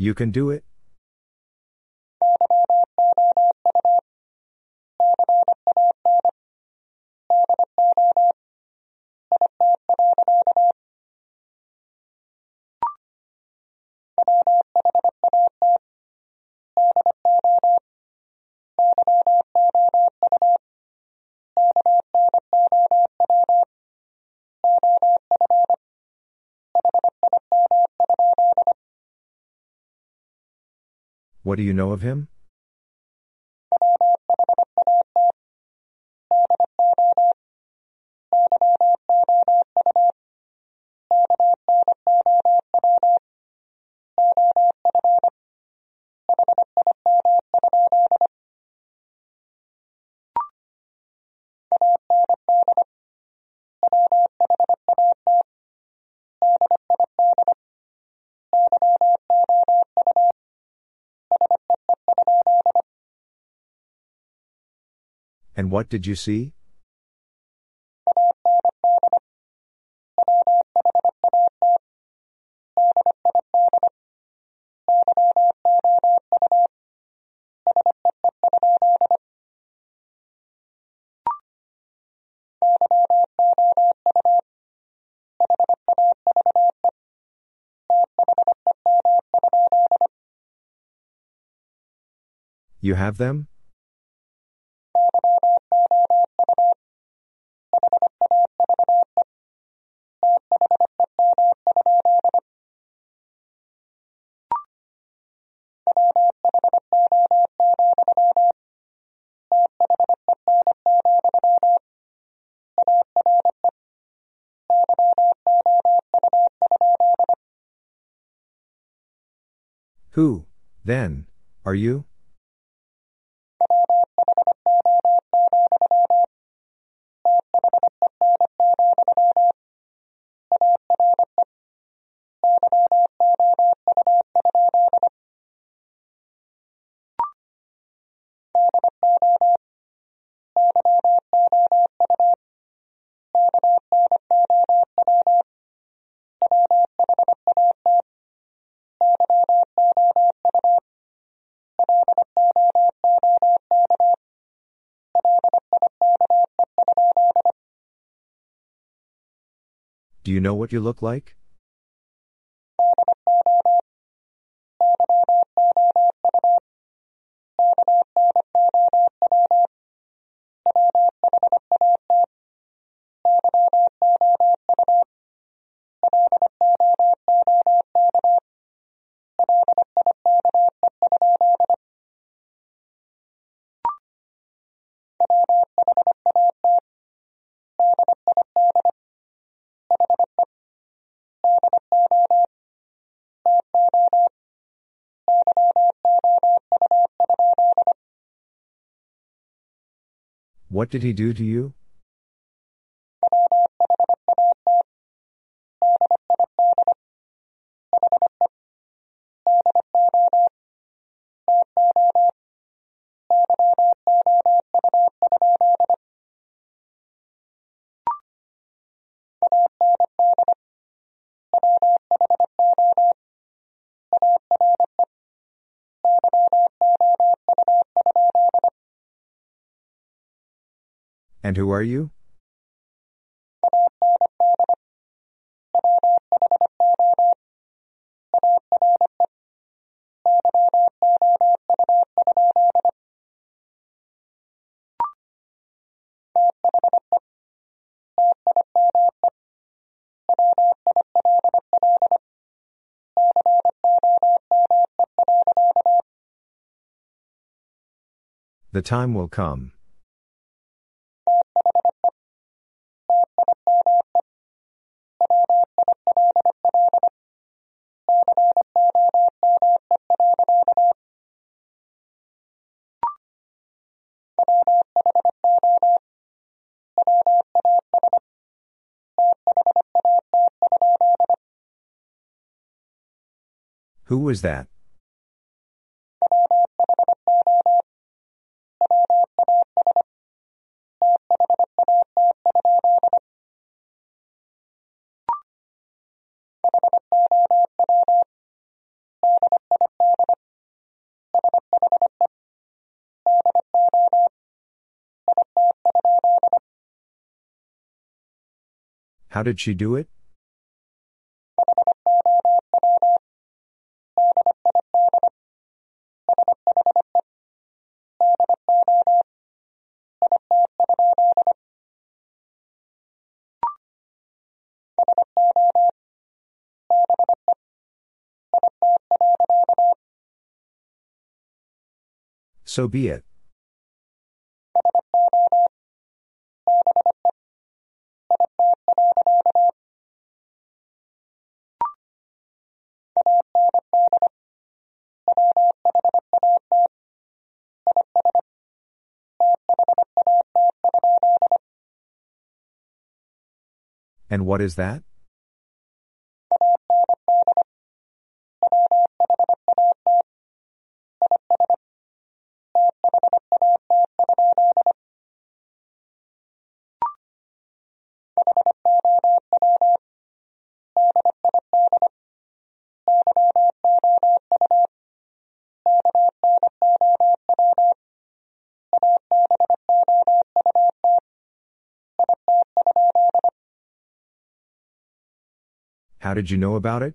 You can do it? What do you know of him? And what did you see? You have them? Who, then, are you? Do you know what you look like? What did he do to you? And who are you? The time will come. Who was that? How did she do it? So be it. And what is that? How did you know about it?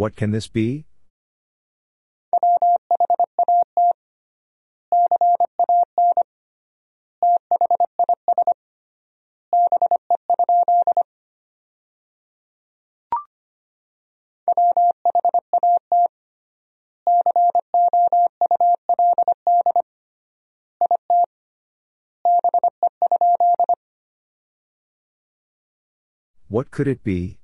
What can this be? What could it be?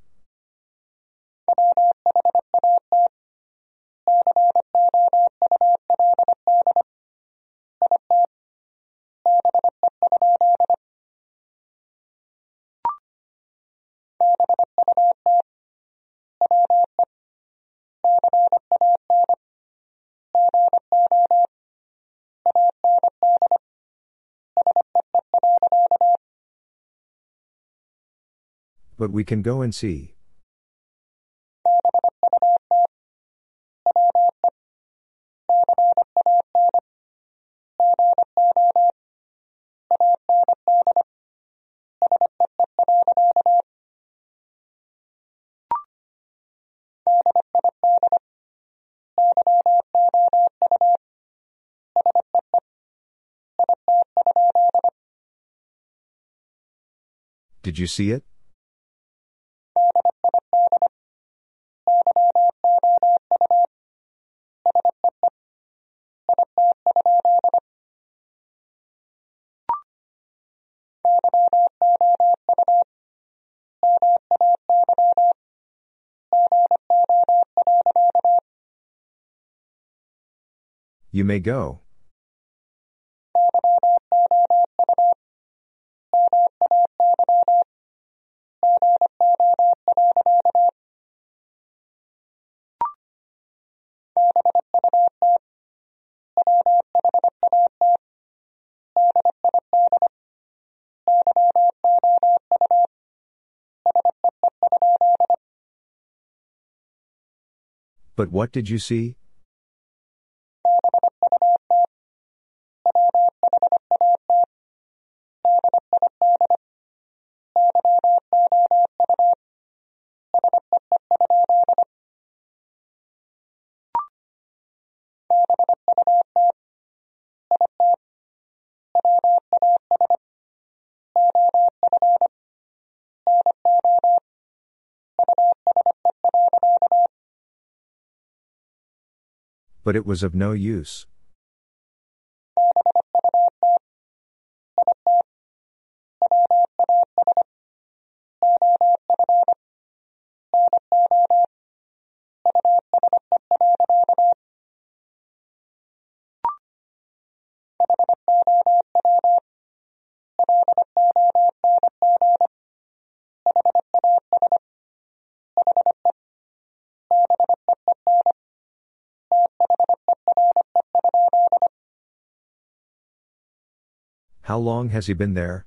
But we can go and see. Did you see it? You may go. But what did you see? But it was of no use. Long has he been there?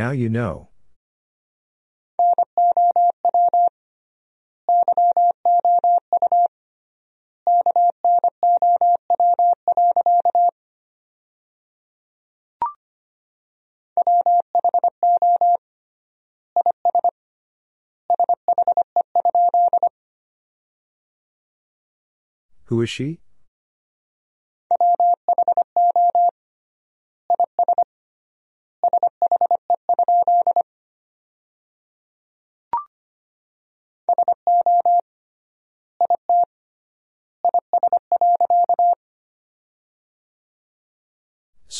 Now you know. Who is she?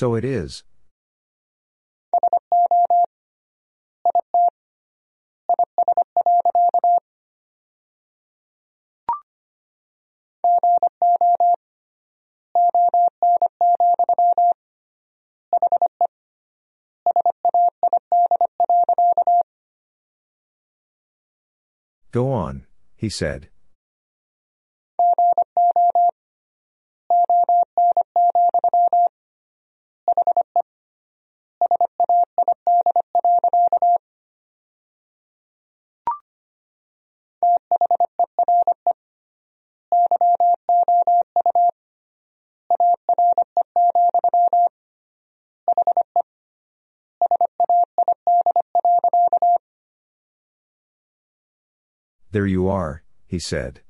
So it is. Go on, he said. There you are, he said.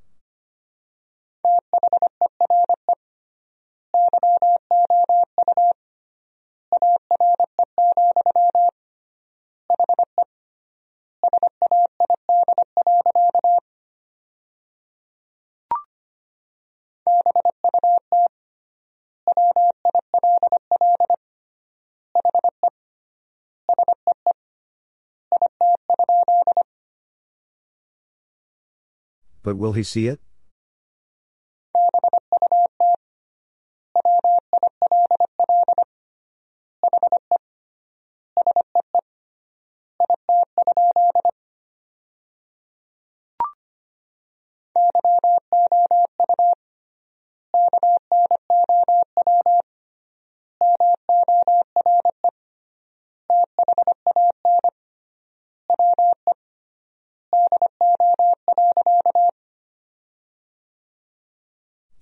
But will he see it?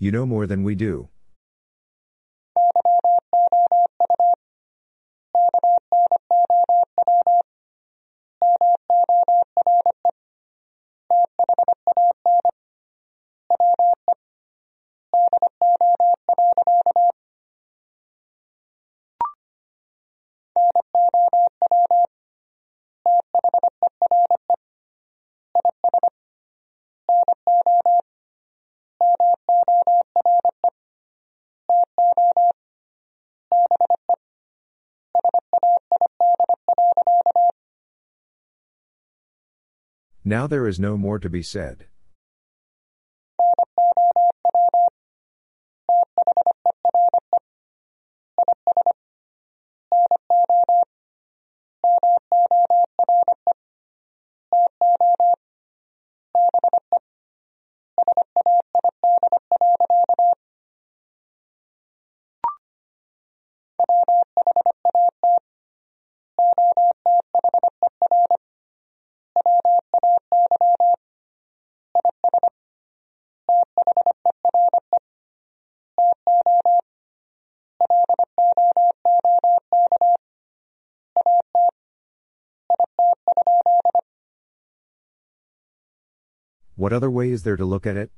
You know more than we do. Now there is no more to be said. What other way is there to look at it?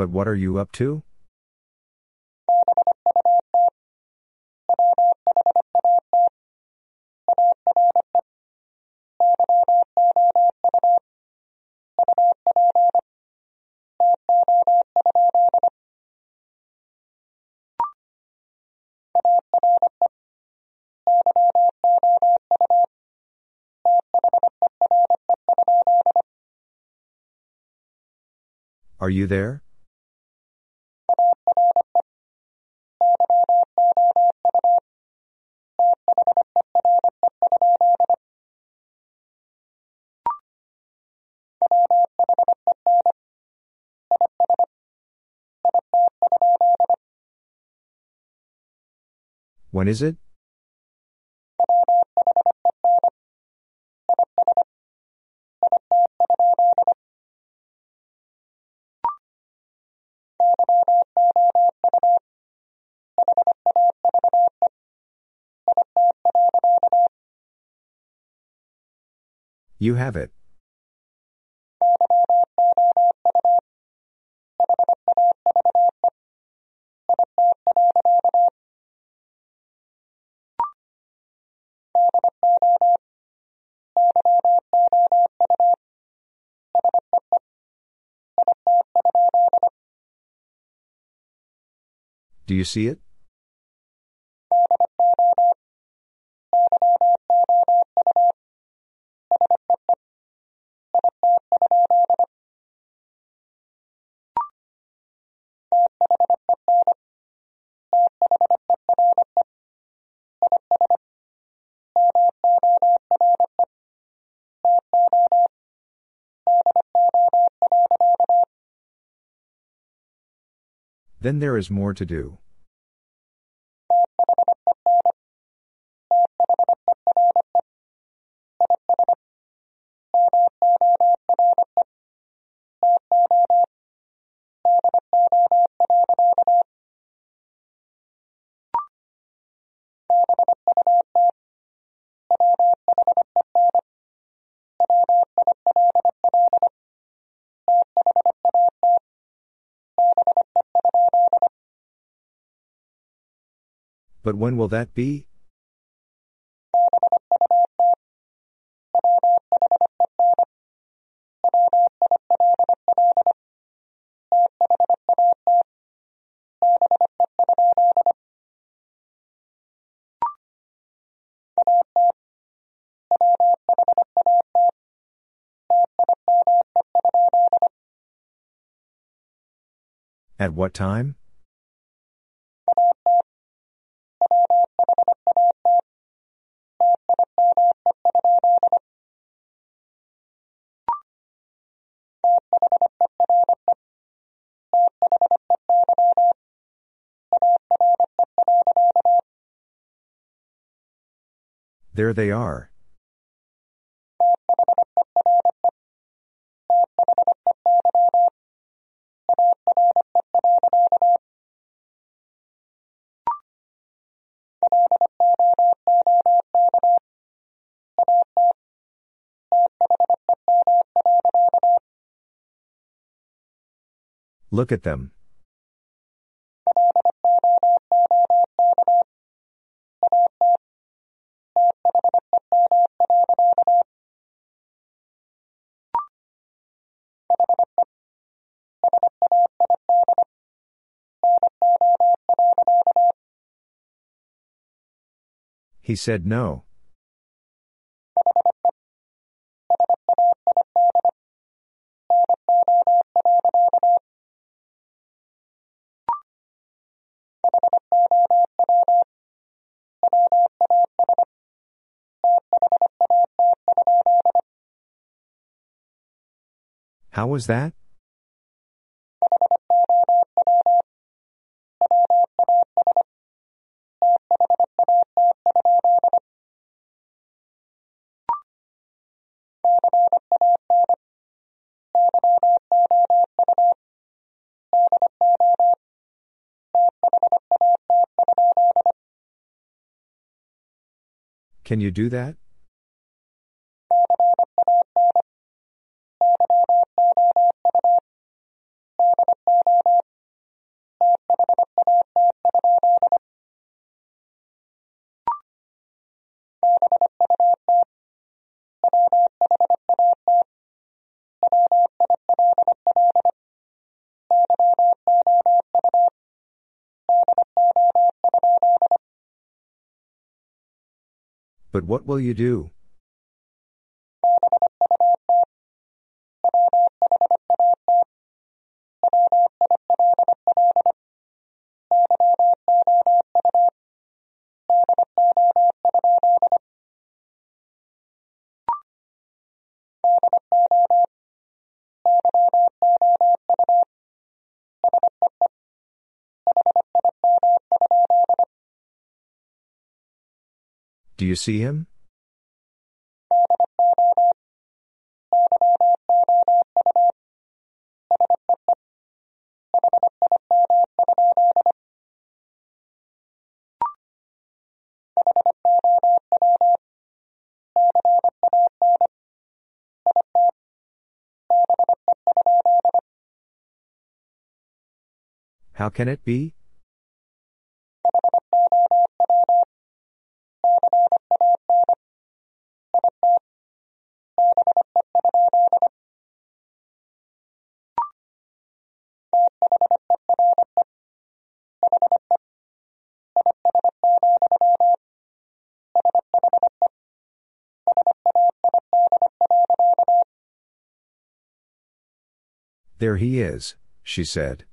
But what are you up to? Are you there? When is it? You have it. Do you see it? Then there is more to do. But when will that be? At what time? There they are. Look at them. He said no. How was that? Can you do that? What will you do? Do you see him? How can it be? There he is, she said.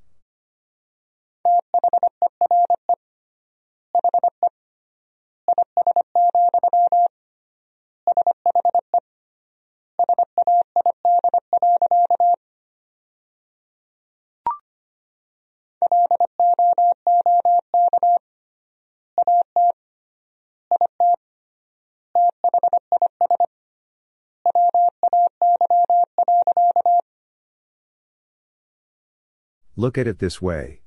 Look at it this way.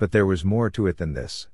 But there was more to it than this.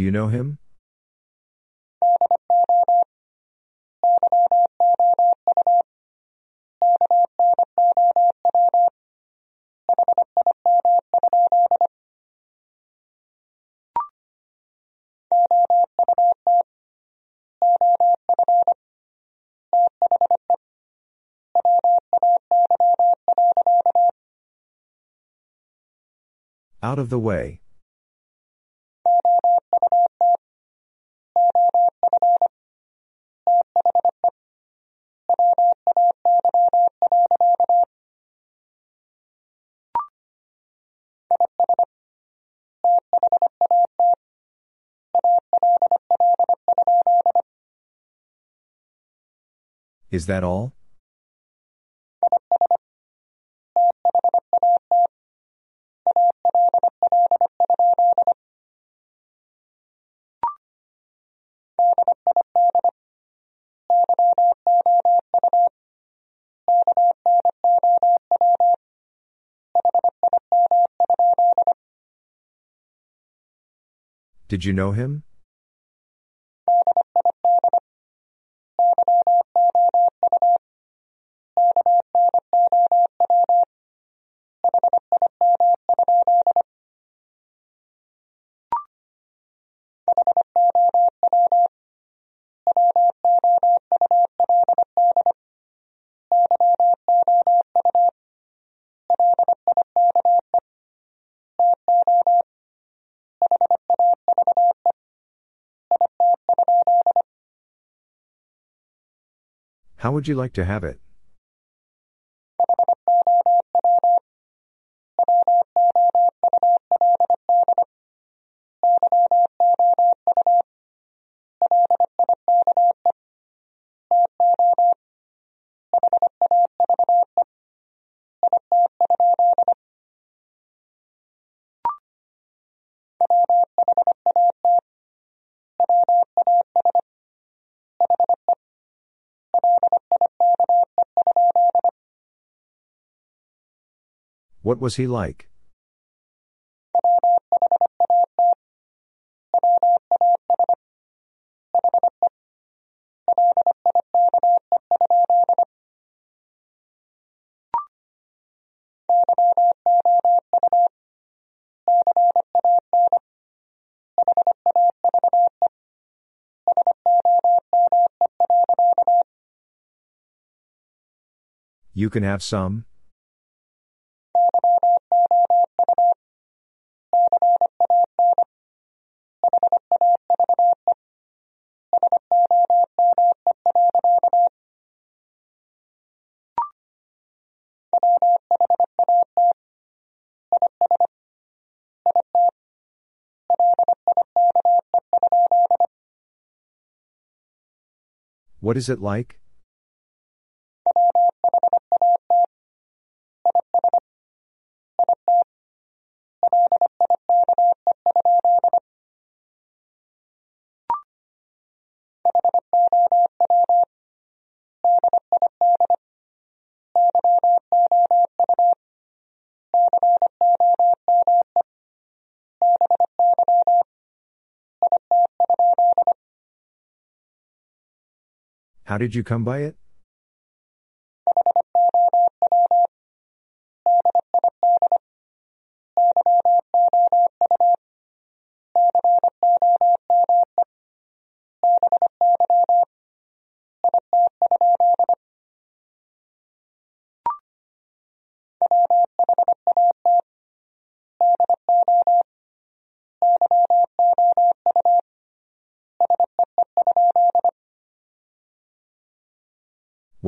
Do you know him? Out of the way. Is that all? Did you know him? How would you like to have it? What was he like? You can have some? What is it like? How did you come by it?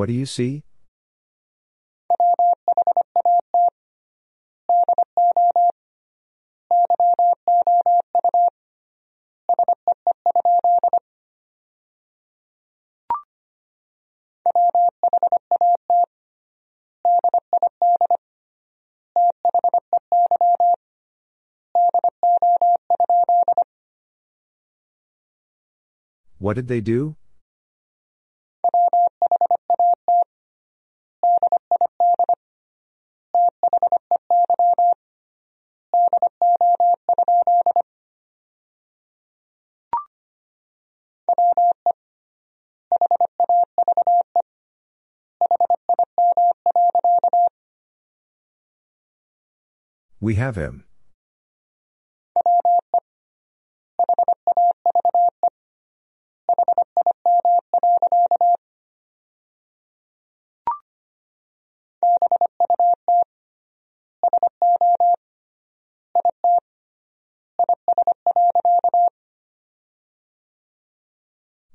What do you see? What did they do? We have him.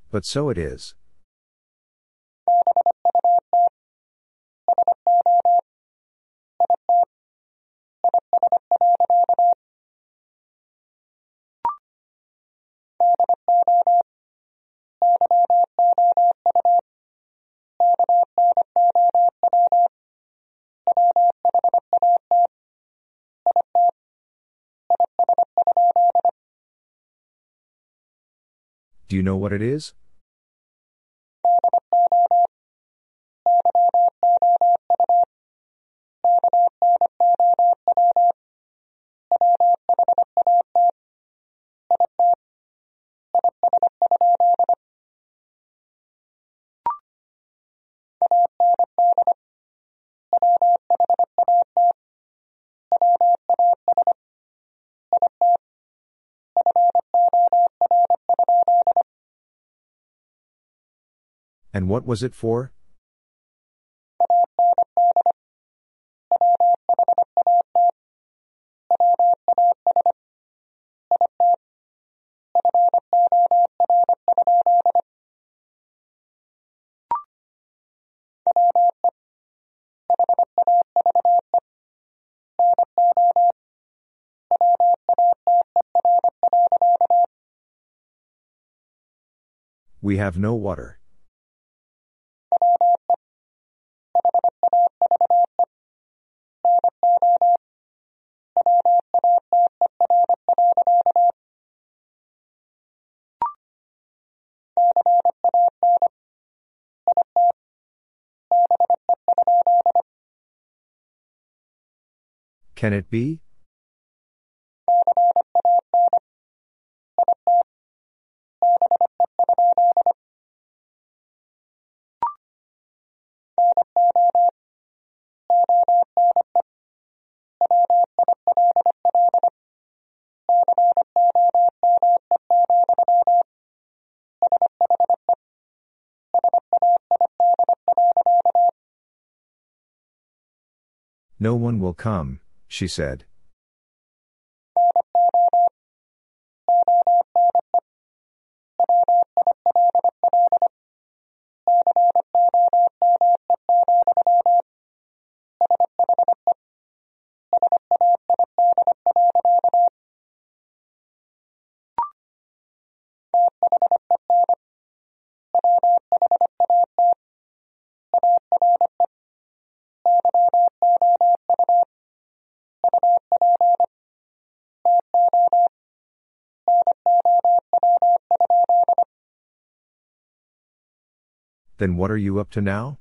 But so it is. Do you know what it is? And what was it for? We have no water. Can it be? No one will come, she said. Then what are you up to now?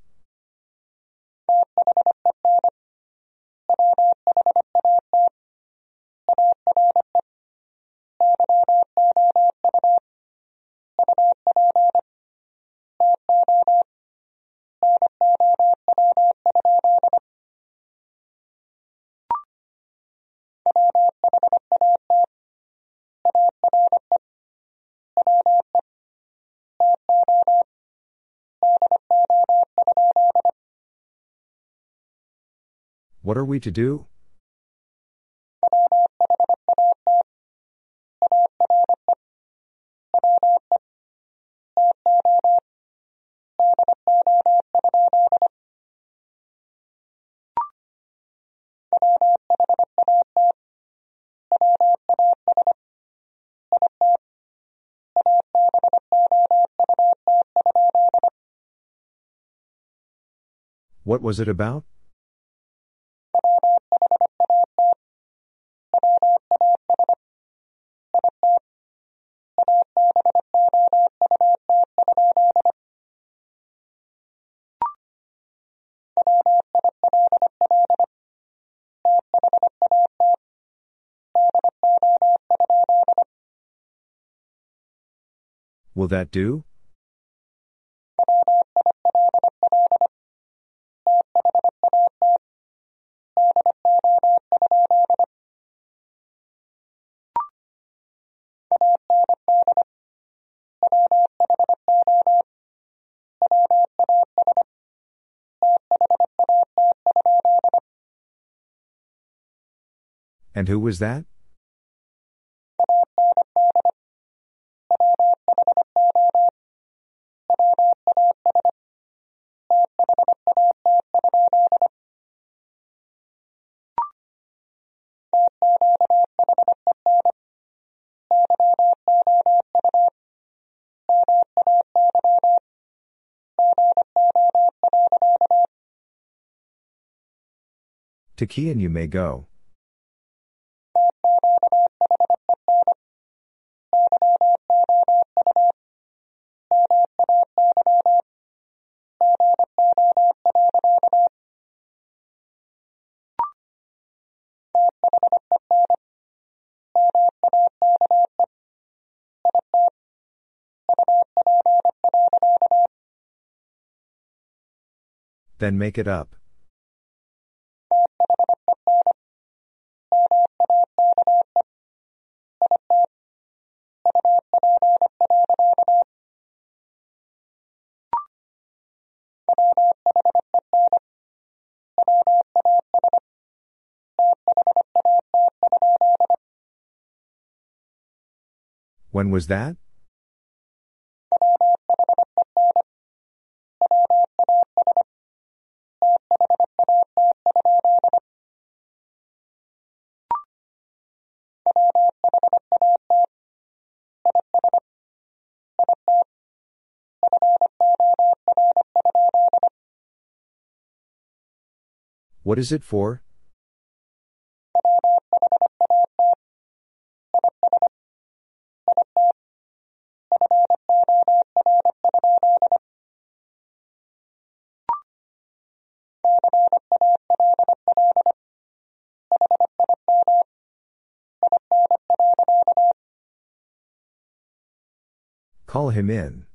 What are we to do? What was it about? Will that do? And who was that? To Key and you may go. Then make it up. When was that? What is it for? Call him in.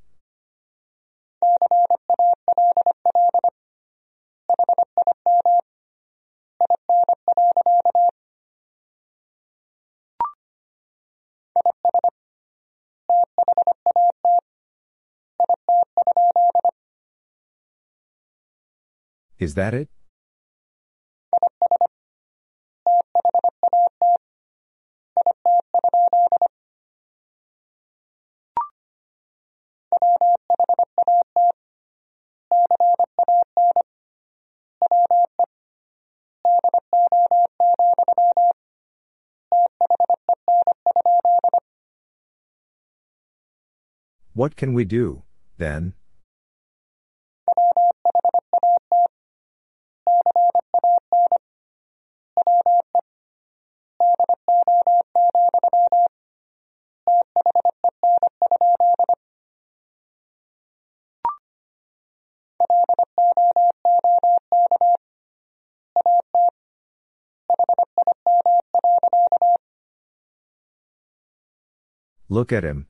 Is that it? What can we do, then? Look at him.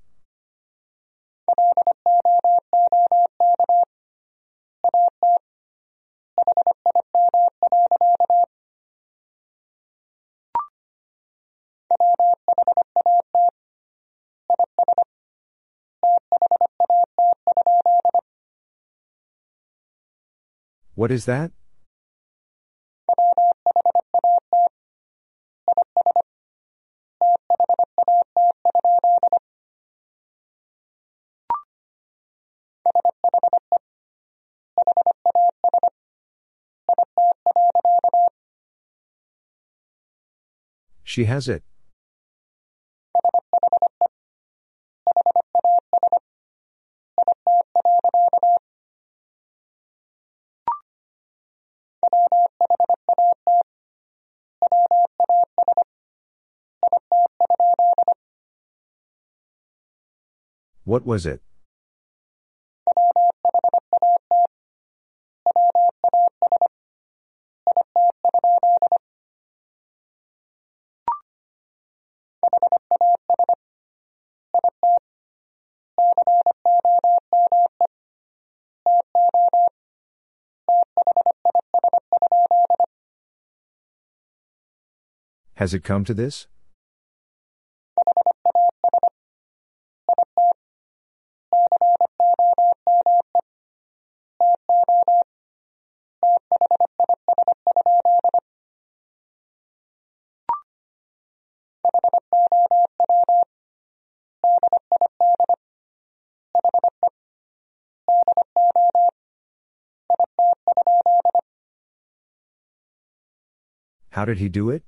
What is that? She has it. What was it? Has it come to this? How did he do it?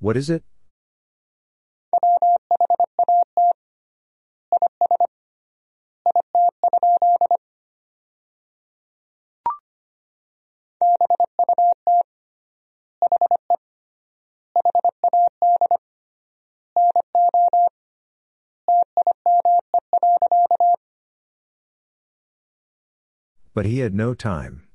What is it? But he had no time.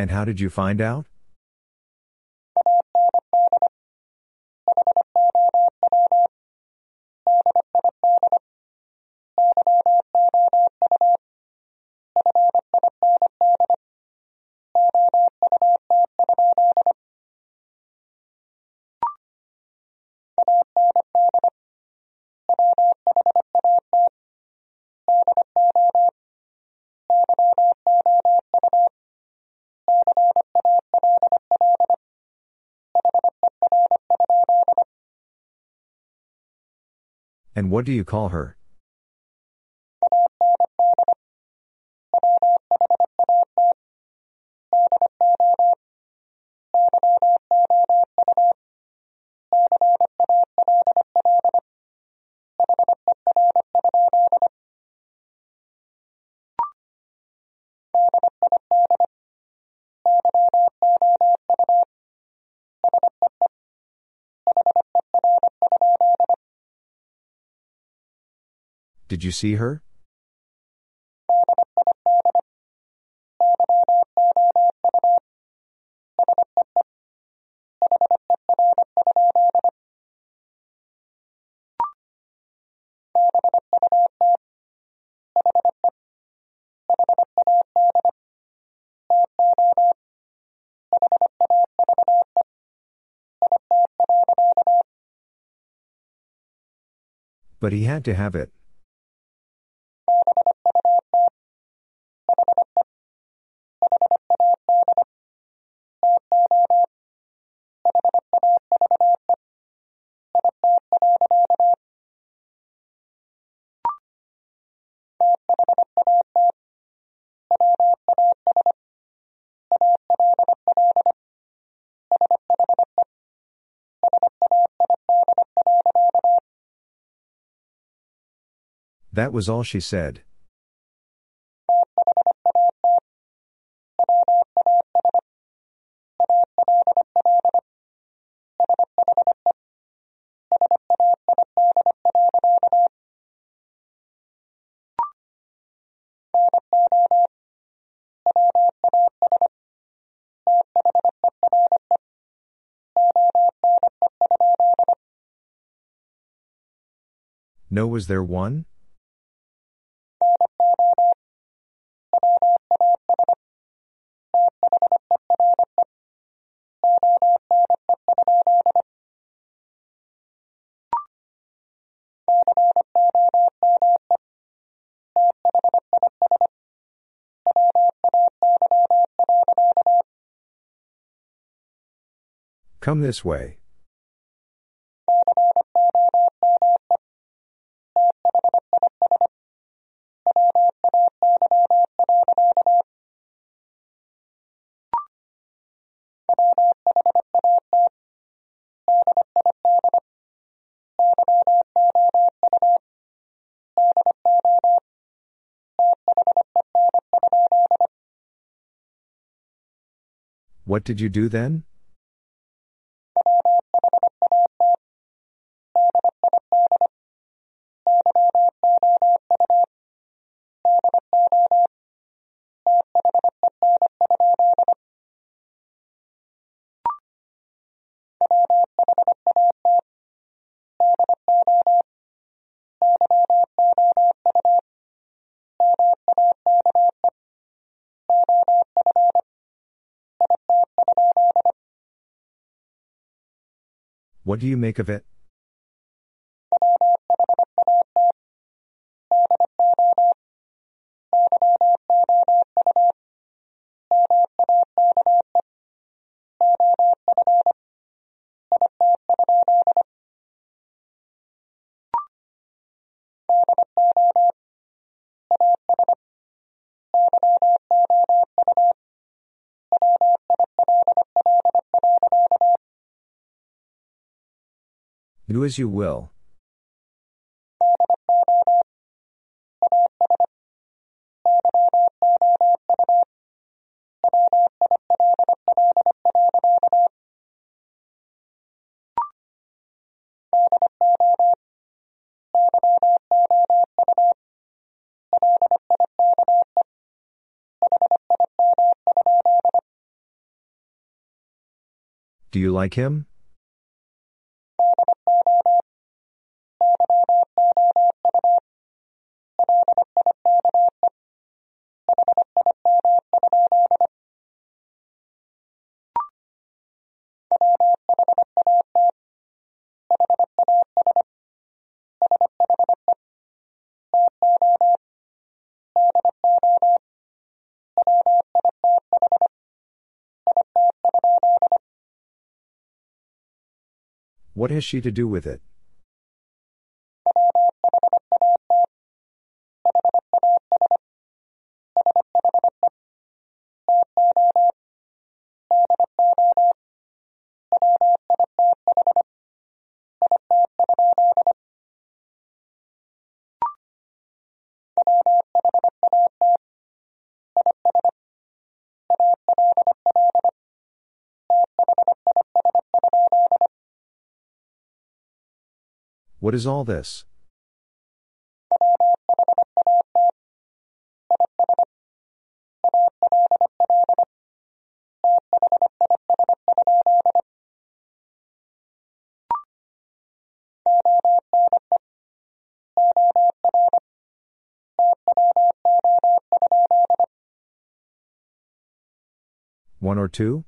And how did you find out? And what do you call her? Did you see her? But he had to have it. That was all she said. No, was there one? Come this way. What did you do then? What do you make of it? Do as you will. Do you like him? What has she to do with it? What is all this? One or two?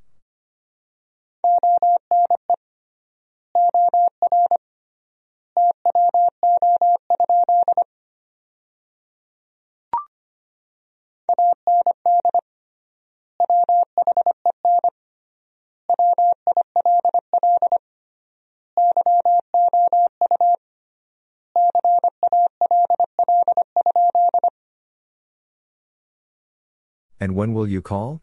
And when will you call?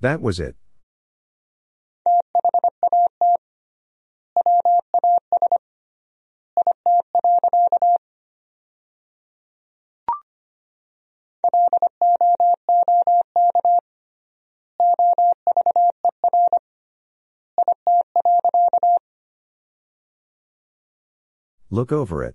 That was it. Look over it.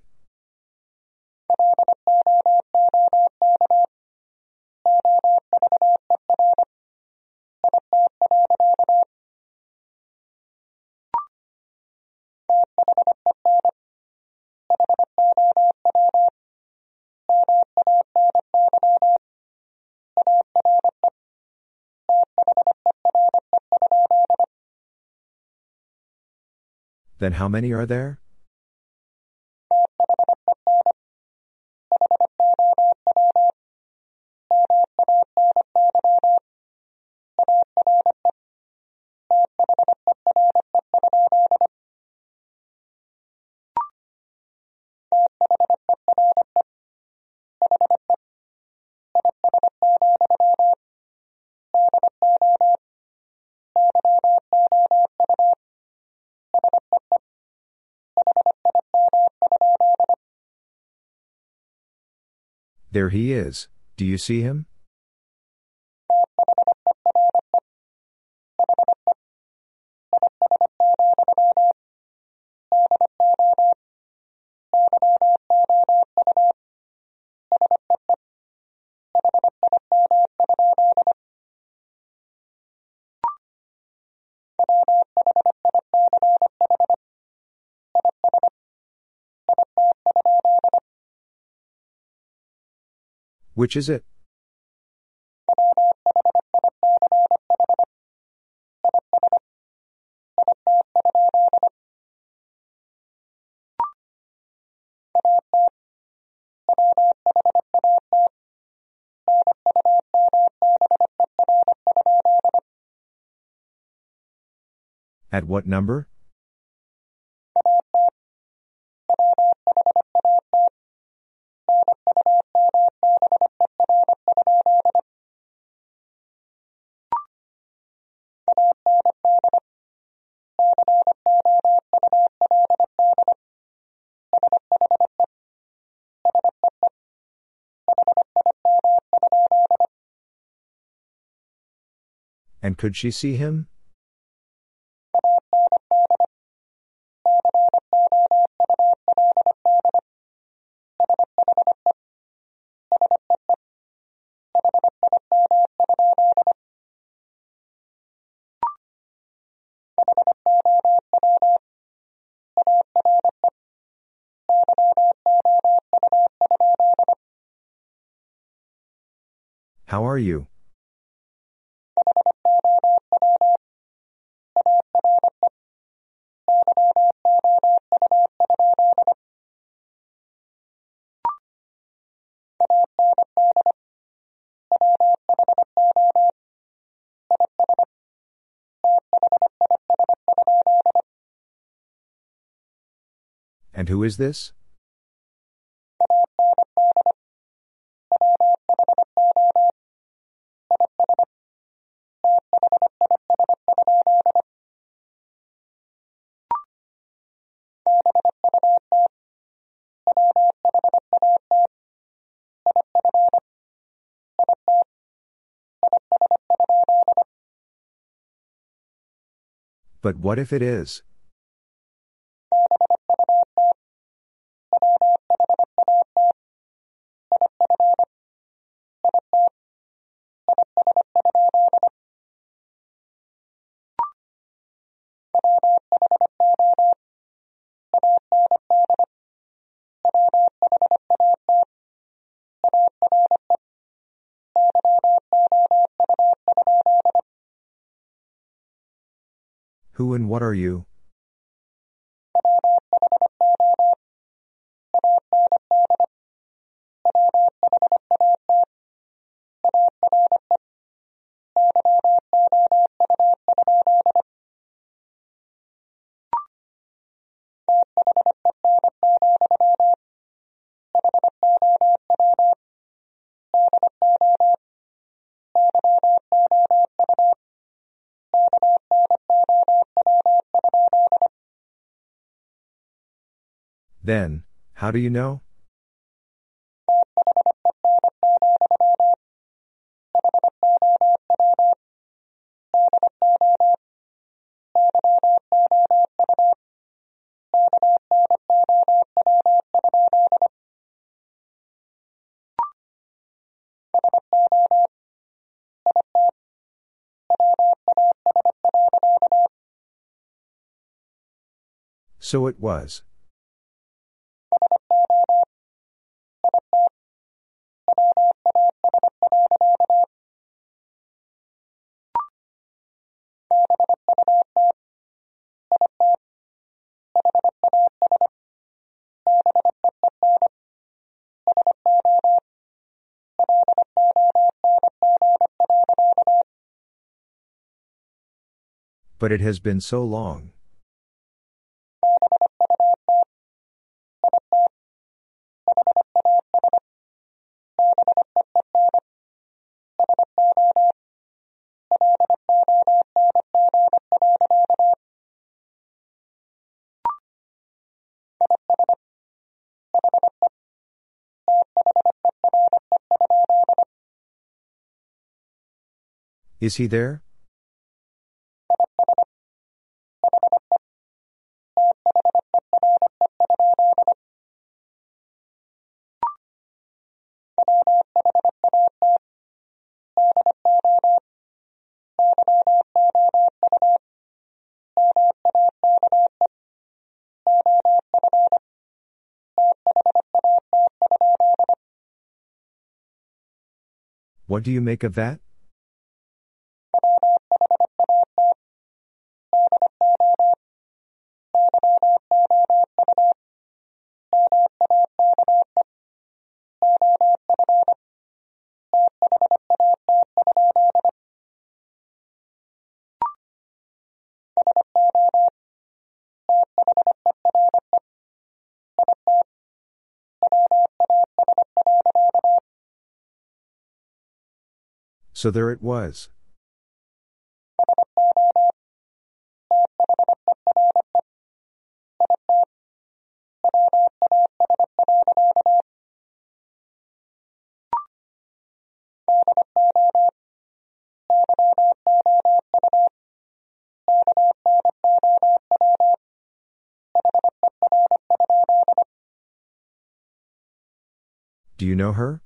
Then how many are there? There he is. Do you see him? Which is it? At what number? And could she see him? How are you? And who is this? But what if it is? Who and what are you? Then, how do you know? So it was. But it has been so long. Is he there? What do you make of that? So there it was. Do you know her?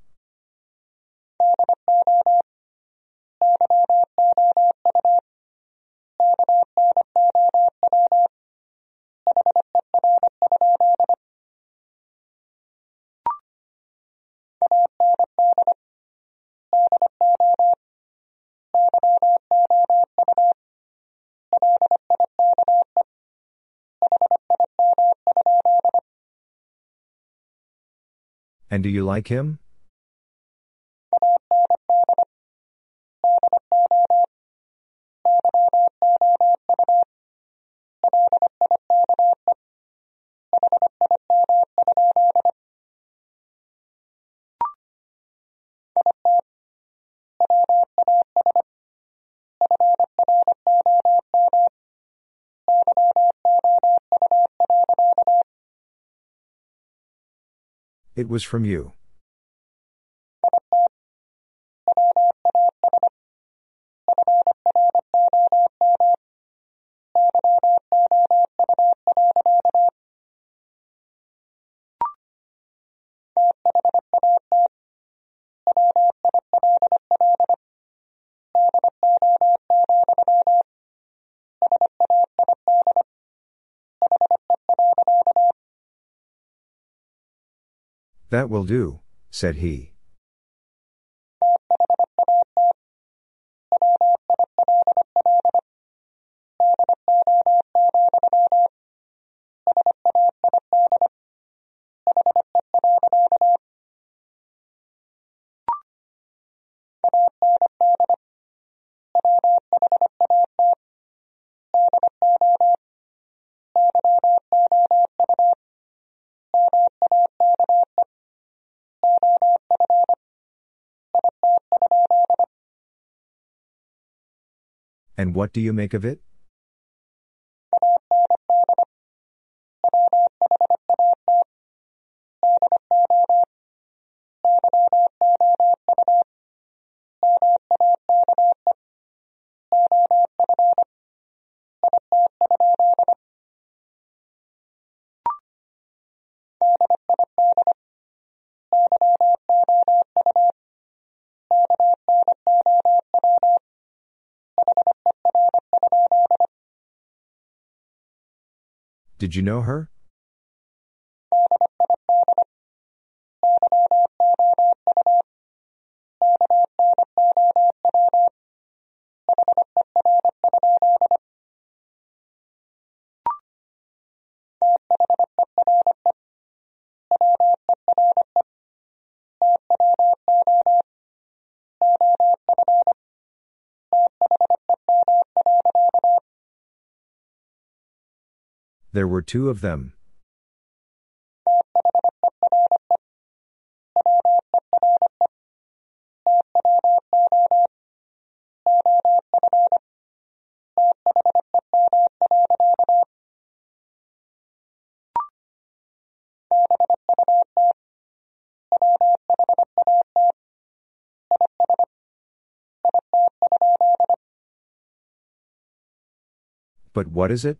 And do you like him? It was from you. That will do, said he. And what do you make of it? Did you know her? There were two of them. But what is it?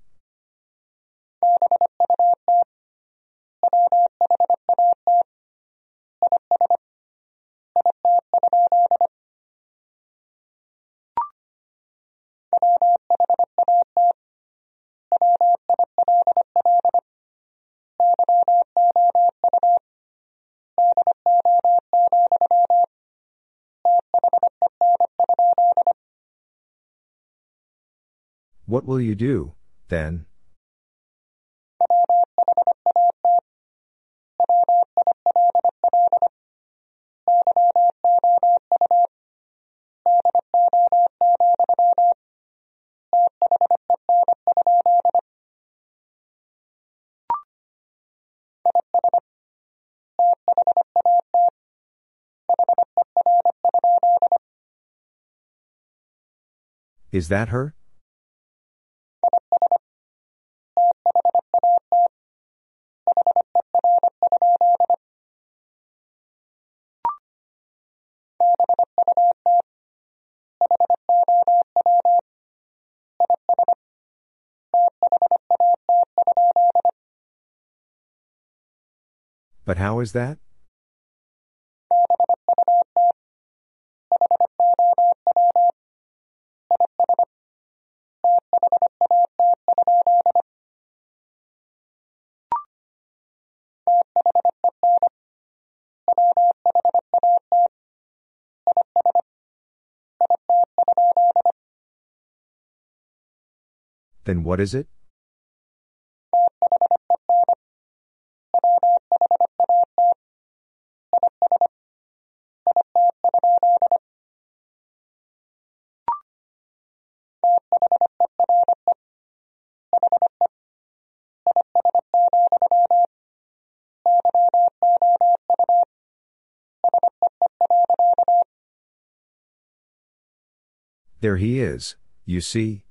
What will you do, then? Is that her? But how is that? Then what is it? There he is, you see.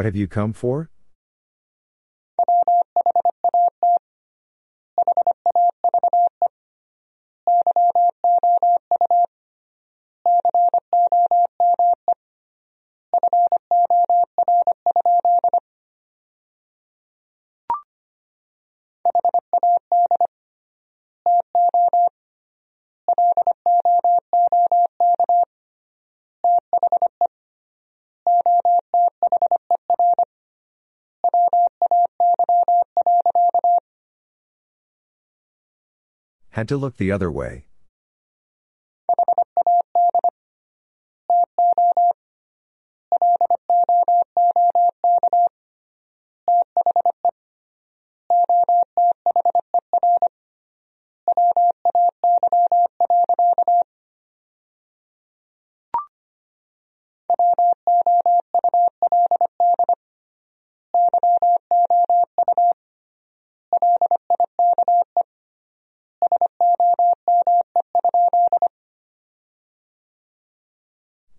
What have you come for? Had to look the other way.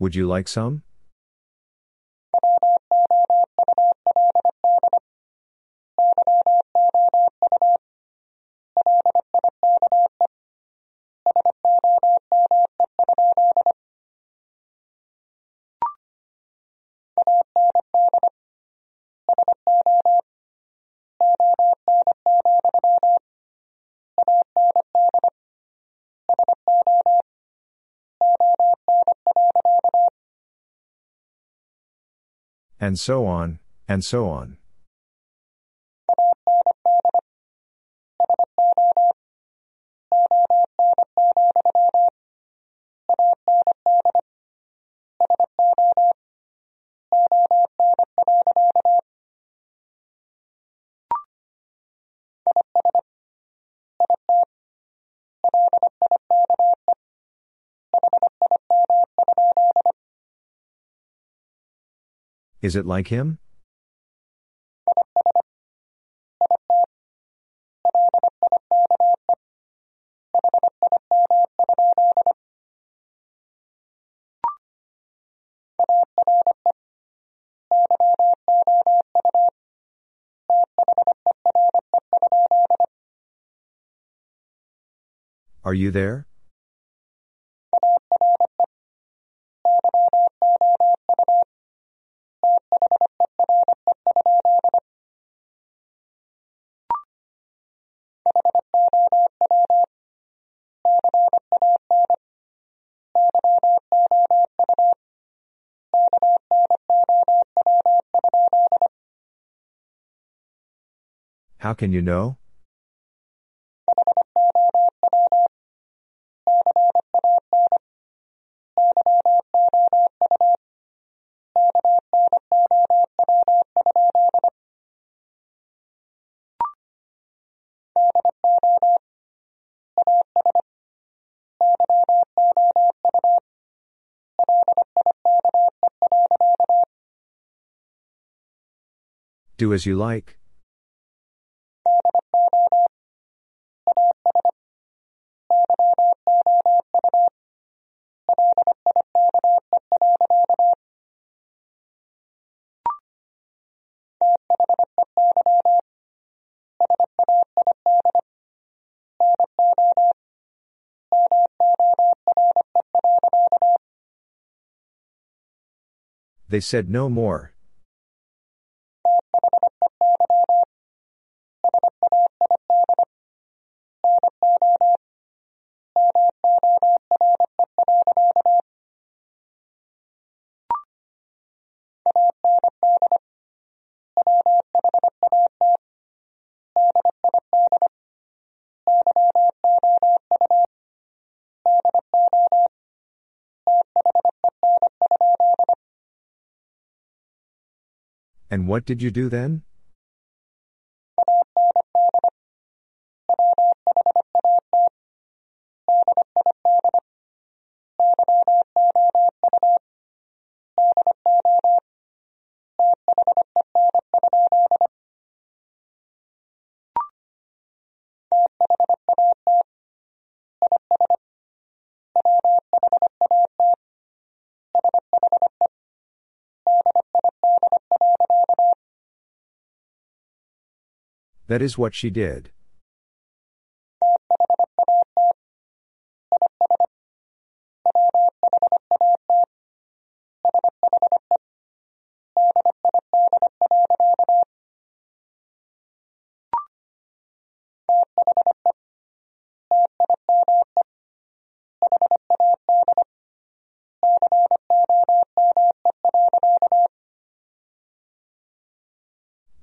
Would you like some? And so on, and so on. Is it like him? Are you there? How can you know? Do as you like. They said no more. And what did you do then? That is what she did.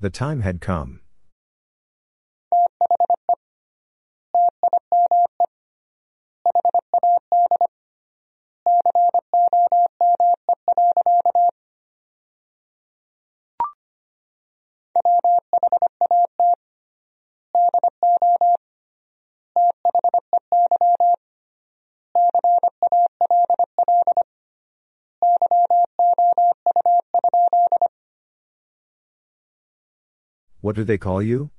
The time had come. What do they call you?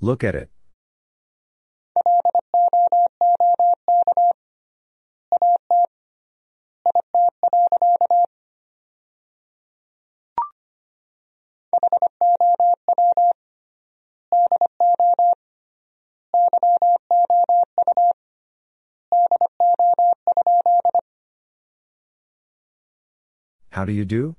Look at it. How do you do?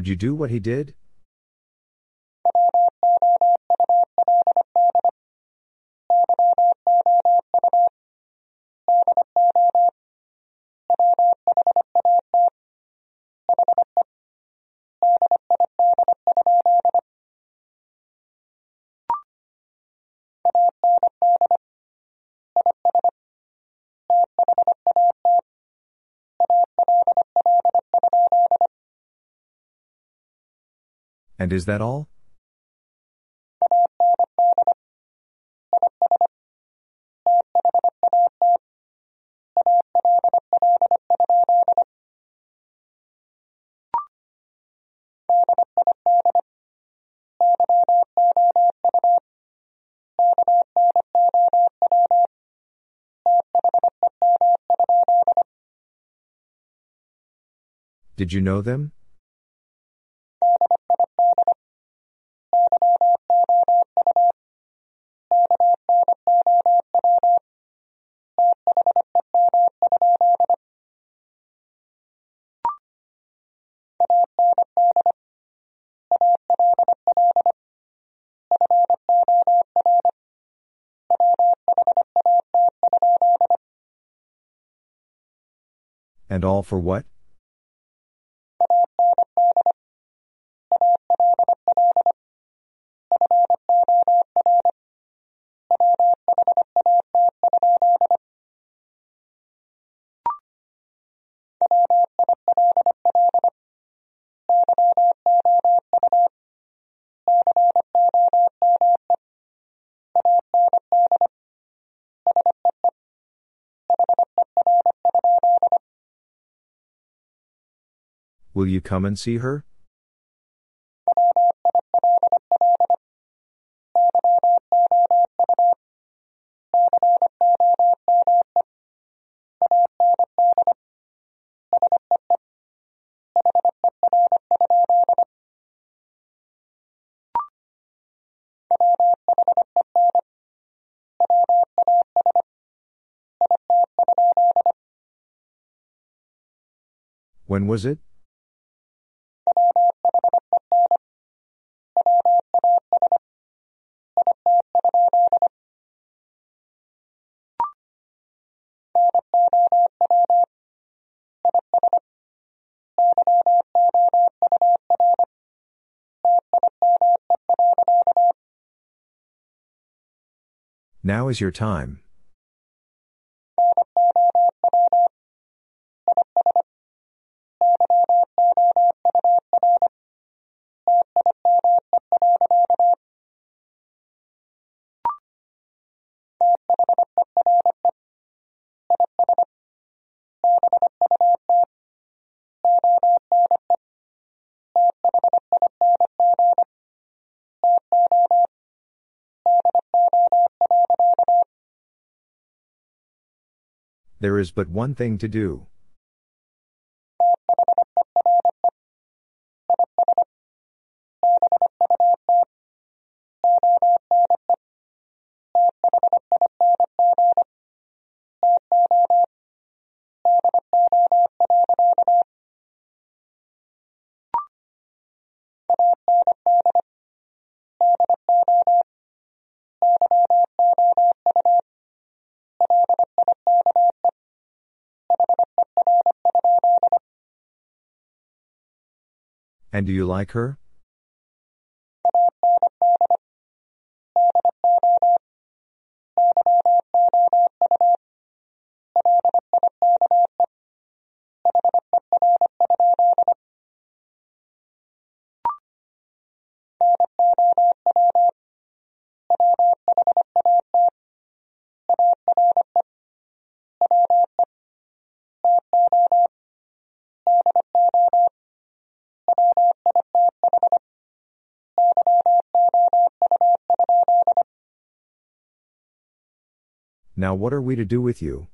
Would you do what he did? And is that all? Did you know them? And all for what? Will you come and see her? When was it? Now is your time. There is but one thing to do. And do you like her? Now what are we to do with you?